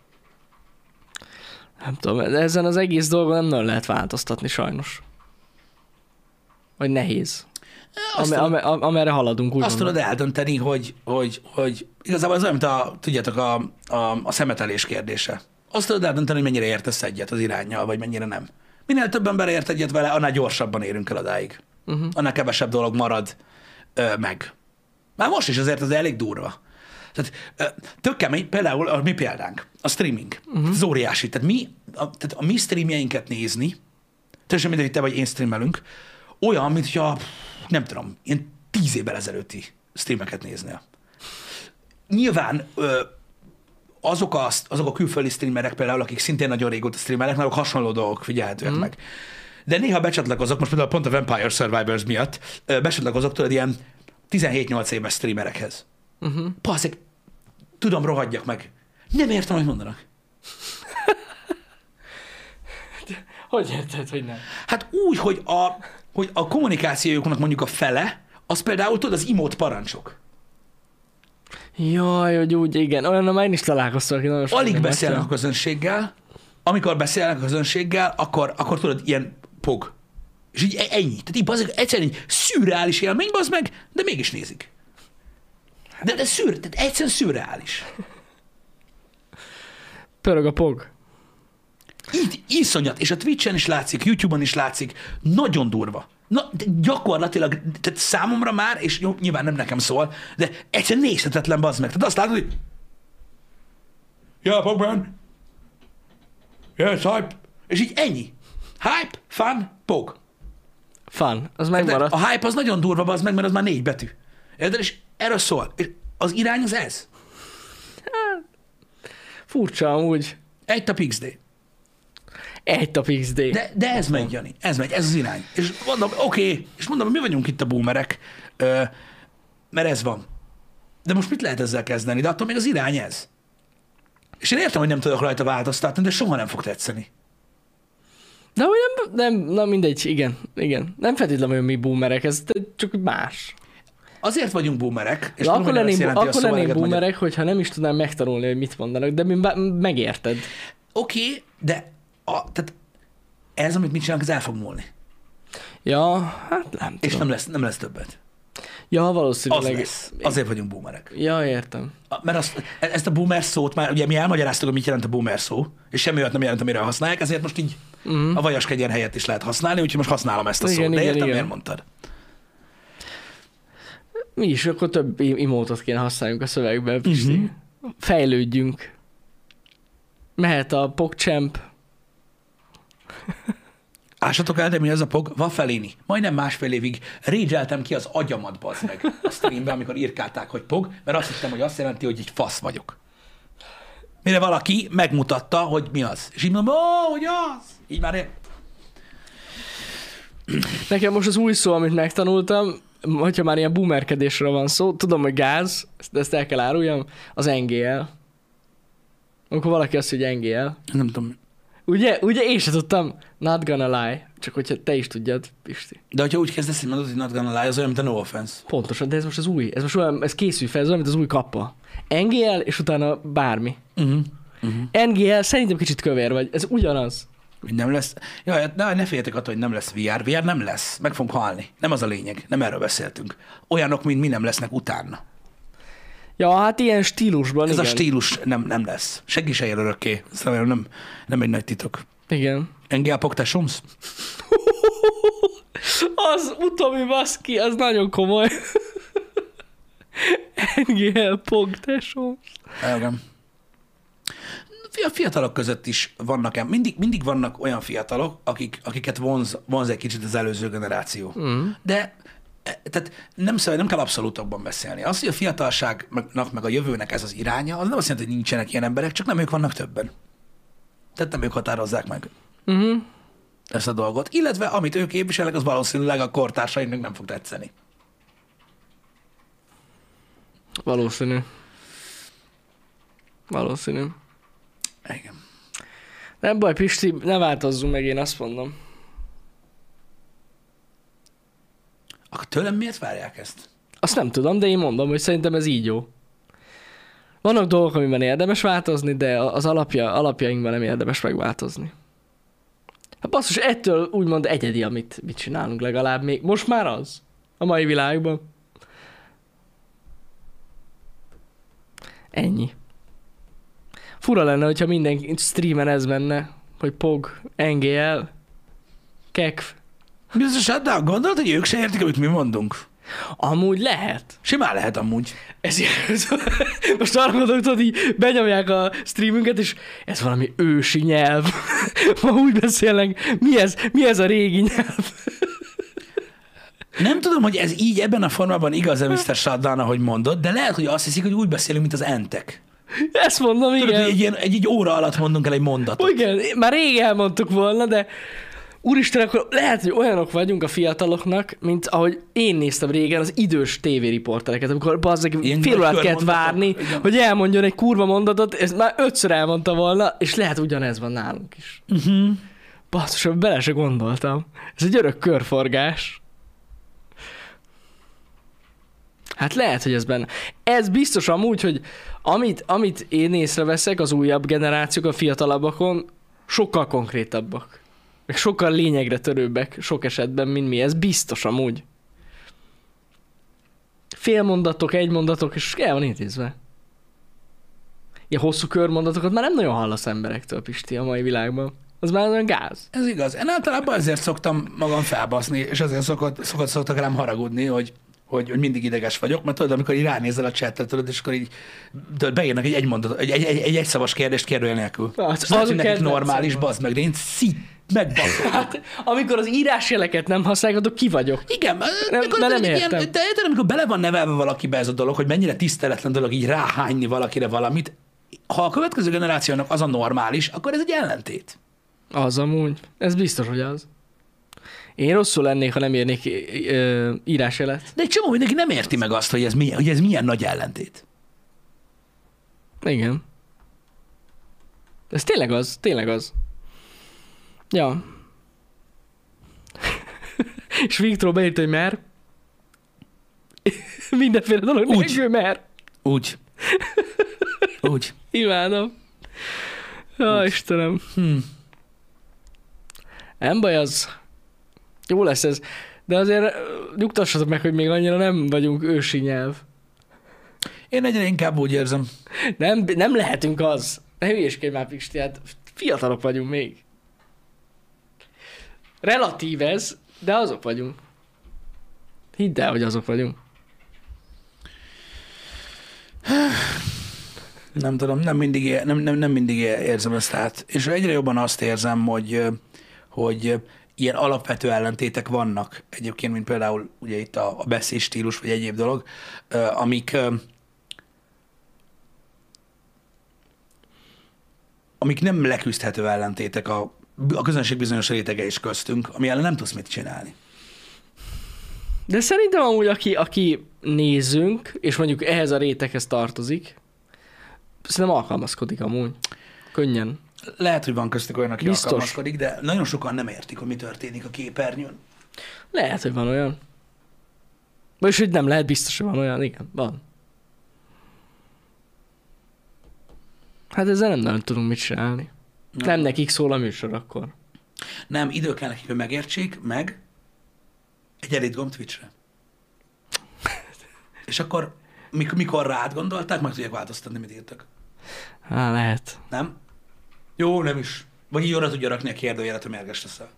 Nem tudom, de ezen az egész dolgon nem nagyon lehet változtatni sajnos. Vagy nehéz. Azt, Am, tudod, am, am, amerre haladunk, úgy azt mondom. tudod eldönteni, hogy, hogy, hogy igazából az olyan, mint a, tudjátok, a, a, a szemetelés kérdése. Azt tudod eldönteni, hogy mennyire értesz egyet az irányjal, vagy mennyire nem. Minél több ember ért egyet vele, annál gyorsabban érünk el odáig. Uh-huh. Annál kevesebb dolog marad ö, meg. Már most is azért az elég durva. Tehát tök kemény, például a mi példánk, a streaming. Uh-huh. Ez óriási. Tehát mi, a, tehát a mi streamjeinket nézni, teljesen mindegy, hogy te vagy én streamelünk, olyan, mint hogyha, nem tudom, ilyen tíz évvel ezelőtti streameket néznél. Nyilván azok a, azok a külföldi streamerek például, akik szintén nagyon régóta streamelnek, náluk hasonló dolgok figyelhetőek mm. meg. De néha becsatlakozok, most például pont a Vampire Survivors miatt, becsatlakozok tudod ilyen 17-8 éves streamerekhez. Uh-huh. Passzeg, tudom, rohadjak meg. Nem értem, hogy mondanak. Hogy érted, hogy nem? Hát úgy, hogy a, hogy a kommunikációjuknak mondjuk a fele, az például tudod, az imót parancsok. Jaj, hogy úgy, igen. Olyan, már én is találkoztam, aki nagyon Alig beszélnek a közönséggel, amikor beszélnek a közönséggel, akkor, akkor tudod, ilyen pog. És így e- ennyi. Tehát így bazeg, egyszerűen egy szürreális élmény, az meg, de mégis nézik. De, de szűr, tehát egyszerűen szürreális. Pörög a pog. Így iszonyat, és a Twitch-en is látszik, YouTube-on is látszik, nagyon durva. Na, de gyakorlatilag, tehát számomra már, és jó, nyilván nem nekem szól, de egyszerűen nézhetetlen bazd meg. Tehát azt látod, hogy Yeah, Pogman. Yes, hype. És így ennyi. Hype, fun, pog. Fun. Az megmaradt. a hype az nagyon durva, az meg, mert az már négy betű. Érted? És erről szól. És az irány az ez. Furcsa amúgy. Egy tap XD. Egy tap XD. De, de ez megy, Jani. Ez megy, ez az irány. És mondom, oké, okay, és mondom, mi vagyunk itt a boomerek, mert ez van. De most mit lehet ezzel kezdeni? De attól még az irány ez. És én értem, hogy nem tudok rajta változtatni, de soha nem fog tetszeni. De hogy nem, nem, na mindegy, igen, igen. Nem feltétlenül mi boomerek, ez csak más. Azért vagyunk boomerek, és De tudom, akkor lennénk, akkor lennénk magyar- boomerek, hogyha nem is tudnám megtanulni, hogy mit mondanak, de mi megérted. Oké, okay, de a, tehát ez, amit mit csinálnak, ez el fog múlni. Ja, hát nem És tudom. nem lesz, nem lesz többet. Ja, Az valószínűleg. lesz. Azért vagyunk boomerek. Ja, értem. Mert azt, ezt a boomer szót már, ugye mi elmagyaráztuk, hogy mit jelent a boomer szó, és semmi olyat nem jelent, amire használják, ezért most így Mhm. a vajas kegyen helyett is lehet használni, úgyhogy most használom ezt a Igen, szót. De igen, értem, igen. miért mondtad. Mi is akkor több imótot kéne használjunk a szövegbe, Pisti. Mhm. Fejlődjünk. Mehet a PogChamp. Ássatok el, de mi az a pog? Vaffelini. Majdnem másfél évig régyeltem ki az agyamat, bazd meg, a streamben, amikor írkálták, hogy pog, mert azt hittem, hogy azt jelenti, hogy egy fasz vagyok. Mire valaki megmutatta, hogy mi az. És így mondom, ó, hogy az. Így már ér- Nekem most az új szó, amit megtanultam, hogyha már ilyen boomerkedésről van szó, tudom, hogy gáz, de ezt el kell áruljam, az NGL. Amikor valaki azt hogy NGL. nem tudom. Ugye, ugye én sem tudtam, not gonna lie, csak hogyha te is tudjad, Pisti. De hogyha úgy kezdesz, hogy mondod, hogy not gonna lie, az olyan, mint a no offense. Pontosan, de ez most az új, ez most olyan, ez készül fel, ez olyan, mint az új kappa. NGL, és utána bármi. Uh-huh. NGL, szerintem kicsit kövér vagy, ez ugyanaz. Hogy nem lesz. Jaj, hát ne, ne féljetek attól, hogy nem lesz VR. VR nem lesz. Meg fogunk halni. Nem az a lényeg. Nem erről beszéltünk. Olyanok, mint mi nem lesznek utána. Ja, hát ilyen stílusban, Ez igen. a stílus nem, nem lesz. Senki se él örökké. Remélem nem, nem egy nagy titok. Igen. Engel Poktesums? Az utomi baszki, az nagyon komoly. NGL pog, tesó. Igen. A fiatalok között is vannak, mindig, mindig vannak olyan fiatalok, akik, akiket vonz, vonz egy kicsit az előző generáció. Mm. De e, tehát nem, szabad, nem kell abszolútokban beszélni. Az, hogy a fiatalságnak meg a jövőnek ez az iránya, az nem azt jelenti, hogy nincsenek ilyen emberek, csak nem ők vannak többen. Tehát nem ők határozzák meg Uh-huh. ezt a dolgot. Illetve amit ők képviselnek, az valószínűleg a kortársainknak nem fog tetszeni. Valószínű. Valószínű. Igen. Nem baj, Pisti, ne változzunk meg, én azt mondom. Akkor tőlem miért várják ezt? Azt nem tudom, de én mondom, hogy szerintem ez így jó. Vannak dolgok, amiben érdemes változni, de az alapja, alapjainkban nem érdemes megváltozni. Hát basszus, ettől úgymond egyedi, amit mit csinálunk legalább még. Most már az. A mai világban. Ennyi. Fura lenne, hogyha minden streamen ez menne, hogy POG, NGL, KEKF. Biztos, de gondolod, hogy ők se értik, amit mi mondunk? Amúgy lehet. Simán lehet amúgy. Ez ilyen, most arra gondolok, tudod, így benyomják a streamünket, és ez valami ősi nyelv. Ma úgy beszélnek, mi ez, mi ez a régi nyelv? Nem tudom, hogy ez így ebben a formában igaz-e Mr. Shutdown, ahogy mondod, de lehet, hogy azt hiszik, hogy úgy beszélünk, mint az entek. Ezt mondom, Tudod, igen. hogy egy, ilyen, egy, egy óra alatt mondunk el egy mondatot. Igen, már rég elmondtuk volna, de úristen, akkor lehet, hogy olyanok vagyunk a fiataloknak, mint ahogy én néztem régen az idős tévériportereket, amikor bazzeg fél órát kellett várni, igen. hogy elmondjon egy kurva mondatot, ezt már ötször elmondta volna, és lehet ugyanez van nálunk is. Uh-huh. Basszus, bele se gondoltam. Ez egy örök körforgás. Hát lehet, hogy ez benne. Ez biztos amúgy, hogy amit, amit én észreveszek az újabb generációk, a fiatalabbakon, sokkal konkrétabbak. Meg sokkal lényegre törőbbek sok esetben, mint mi. Ez biztos amúgy. Fél mondatok, egy mondatok, és el van intézve. Ilyen hosszú körmondatokat már nem nagyon hallasz emberektől, Pisti, a mai világban. Az már olyan gáz. Ez igaz. Én általában ezért szoktam magam felbaszni, és azért szokott, szokott, szoktak rám haragudni, hogy, hogy, hogy mindig ideges vagyok, mert tudod, amikor így ránézel a csetre, tudod, és akkor így tudod, beírnak egy, egy, mondat, egy, egy, egy, egy egyszavas kérdést kérdőjel nélkül. Az- Az, az, nekik normális, bazd meg, de én szít, megbaszom. Hát, amikor az írásjeleket nem használják, akkor ki vagyok. Igen, Nem- amikor, mert nem ilyen, értem. de érted, amikor bele van nevelve valakibe ez a dolog, hogy mennyire tiszteletlen dolog így ráhányni valakire valamit, ha a következő generációnak az a normális, akkor ez egy ellentét. Az amúgy. Ez biztos, hogy az. Én rosszul lennék, ha nem írnék ö, írásjelet. De egy csomó mindenki nem érti meg azt, hogy ez milyen, hogy ez milyen nagy ellentét. Igen. Ez tényleg az, tényleg az. Ja. És Viktor beírta, hogy mer. Mindenféle dolog Úgy. nélkül, mert Úgy. Úgy. imádom. Ó, Istenem. Hm. Nem baj az. Jó lesz ez. De azért nyugtassatok meg, hogy még annyira nem vagyunk ősi nyelv. Én egyre inkább úgy érzem. Nem, nem lehetünk az. Ne hülyéskedj már, Pisti, hát fiatalok vagyunk még. Relatív ez, de azok vagyunk. Hidd el, hogy azok vagyunk. Nem tudom, nem mindig, nem, nem, nem mindig érzem ezt át. És egyre jobban azt érzem, hogy, hogy ilyen alapvető ellentétek vannak egyébként, mint például ugye itt a, a beszédstílus, vagy egyéb dolog, amik amik nem leküzdhető ellentétek a, a közönség bizonyos rétege is köztünk, ami ellen nem tudsz mit csinálni. De szerintem amúgy, aki, aki nézünk, és mondjuk ehhez a réteghez tartozik, szerintem alkalmazkodik amúgy. Könnyen. Lehet, hogy van köztük olyan, aki Biztos. alkalmazkodik, de nagyon sokan nem értik, hogy mi történik a képernyőn. Lehet, hogy van olyan. Vagyis, hogy nem lehet, biztos, hogy van olyan. Igen, van. Hát ezzel nem nagyon tudunk mit csinálni. Na. Nem nekik szól a műsor akkor. Nem, idő kell nekik, hogy megértsék, meg egy elit gomb Twitchre. És akkor, mik- mikor rád gondolták, meg tudják változtatni, mit írtak. Há, lehet. Nem? Jó, nem is. Vagy így oda tudja rakni a kérdőjelet, hogy mérges leszel.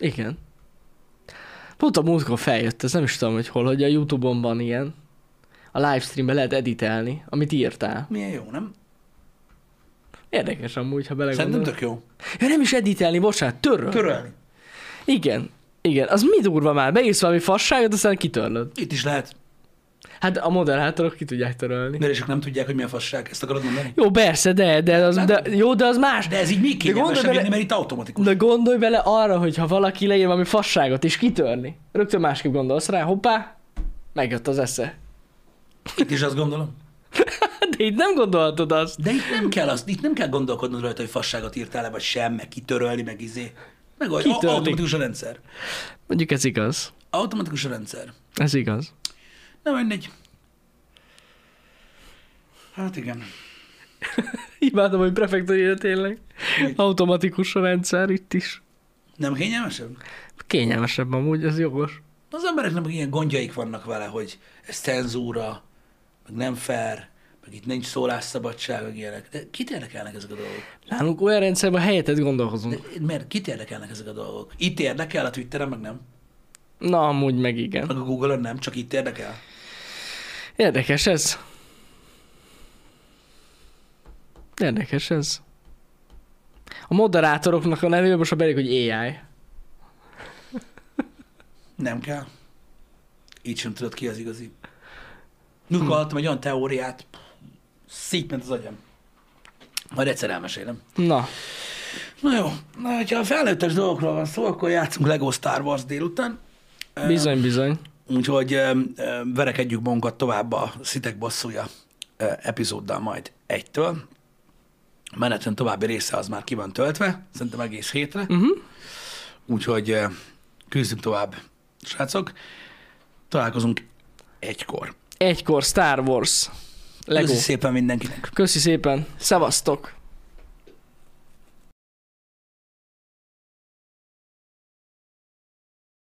Igen. Pont a múltkor feljött, ez nem is tudom, hogy hol, hogy a Youtube-on van ilyen. A livestreambe lehet editelni, amit írtál. Milyen jó, nem? Érdekes amúgy, ha Szerintem belegondolok. tök jó. Ja, nem is editelni, bocsánat, töröl. Törölni. Igen. Igen, az mi durva már? Beírsz valami fasságot, aztán kitörlöd. Itt is lehet. Hát a moderátorok ki tudják törölni. Mert csak nem tudják, hogy mi a fasság. Ezt akarod mondani? Jó, persze, de, de, az, de, jó, de az más. De ez így még De kényelmesebb bele- mert itt automatikus. De gondolj bele arra, hogy ha valaki leír valami fasságot és kitörni, rögtön másképp gondolsz rá, hoppá, megjött az esze. Itt is azt gondolom. De itt nem gondolhatod azt. De itt nem kell, azt, itt nem kell gondolkodnod rajta, hogy fasságot írtál-e, vagy sem, meg kitörölni, meg izé. Meg a, Kitörli. automatikus a rendszer. Mondjuk ez igaz. Automatikus a rendszer. Ez igaz. Nem mindegy. Hát igen. Imádom, hogy prefektor írja tényleg. Hogy Automatikus a rendszer itt is. Nem kényelmesebb? Kényelmesebb amúgy, ez jogos. Az embereknek meg ilyen gondjaik vannak vele, hogy ez cenzúra, meg nem fair, meg itt nincs szólásszabadság, meg ilyenek. De kit érdekelnek ezek a dolgok? Nálunk olyan rendszerben helyetett De gondolkozunk. miért? Kit érdekelnek ezek a dolgok? Itt érdekel, a Twitteren meg nem. Na, amúgy meg igen. Meg a Google-on nem, csak itt érdekel. Érdekes ez. Érdekes ez. A moderátoroknak a nevében most a belik, hogy AI. Nem kell. Így sem tudod ki az igazi. Mikor hallottam egy olyan teóriát, szétment az agyam. Majd egyszer elmesélem. Na, Na jó, na, hogyha a felnőttes dolgokról van szó, akkor játszunk Lego Star Wars délután. Bizony, bizony. Úgyhogy verekedjük magunkat tovább a Szitek bosszúja ö, epizóddal majd egytől. A meneten további része az már ki van töltve, szerintem egész hétre. Uh-huh. Úgyhogy ö, küzdünk tovább, srácok. Találkozunk egykor. Egykor Star Wars. Lego. Köszi szépen mindenkinek. Köszi szépen. Szevasztok.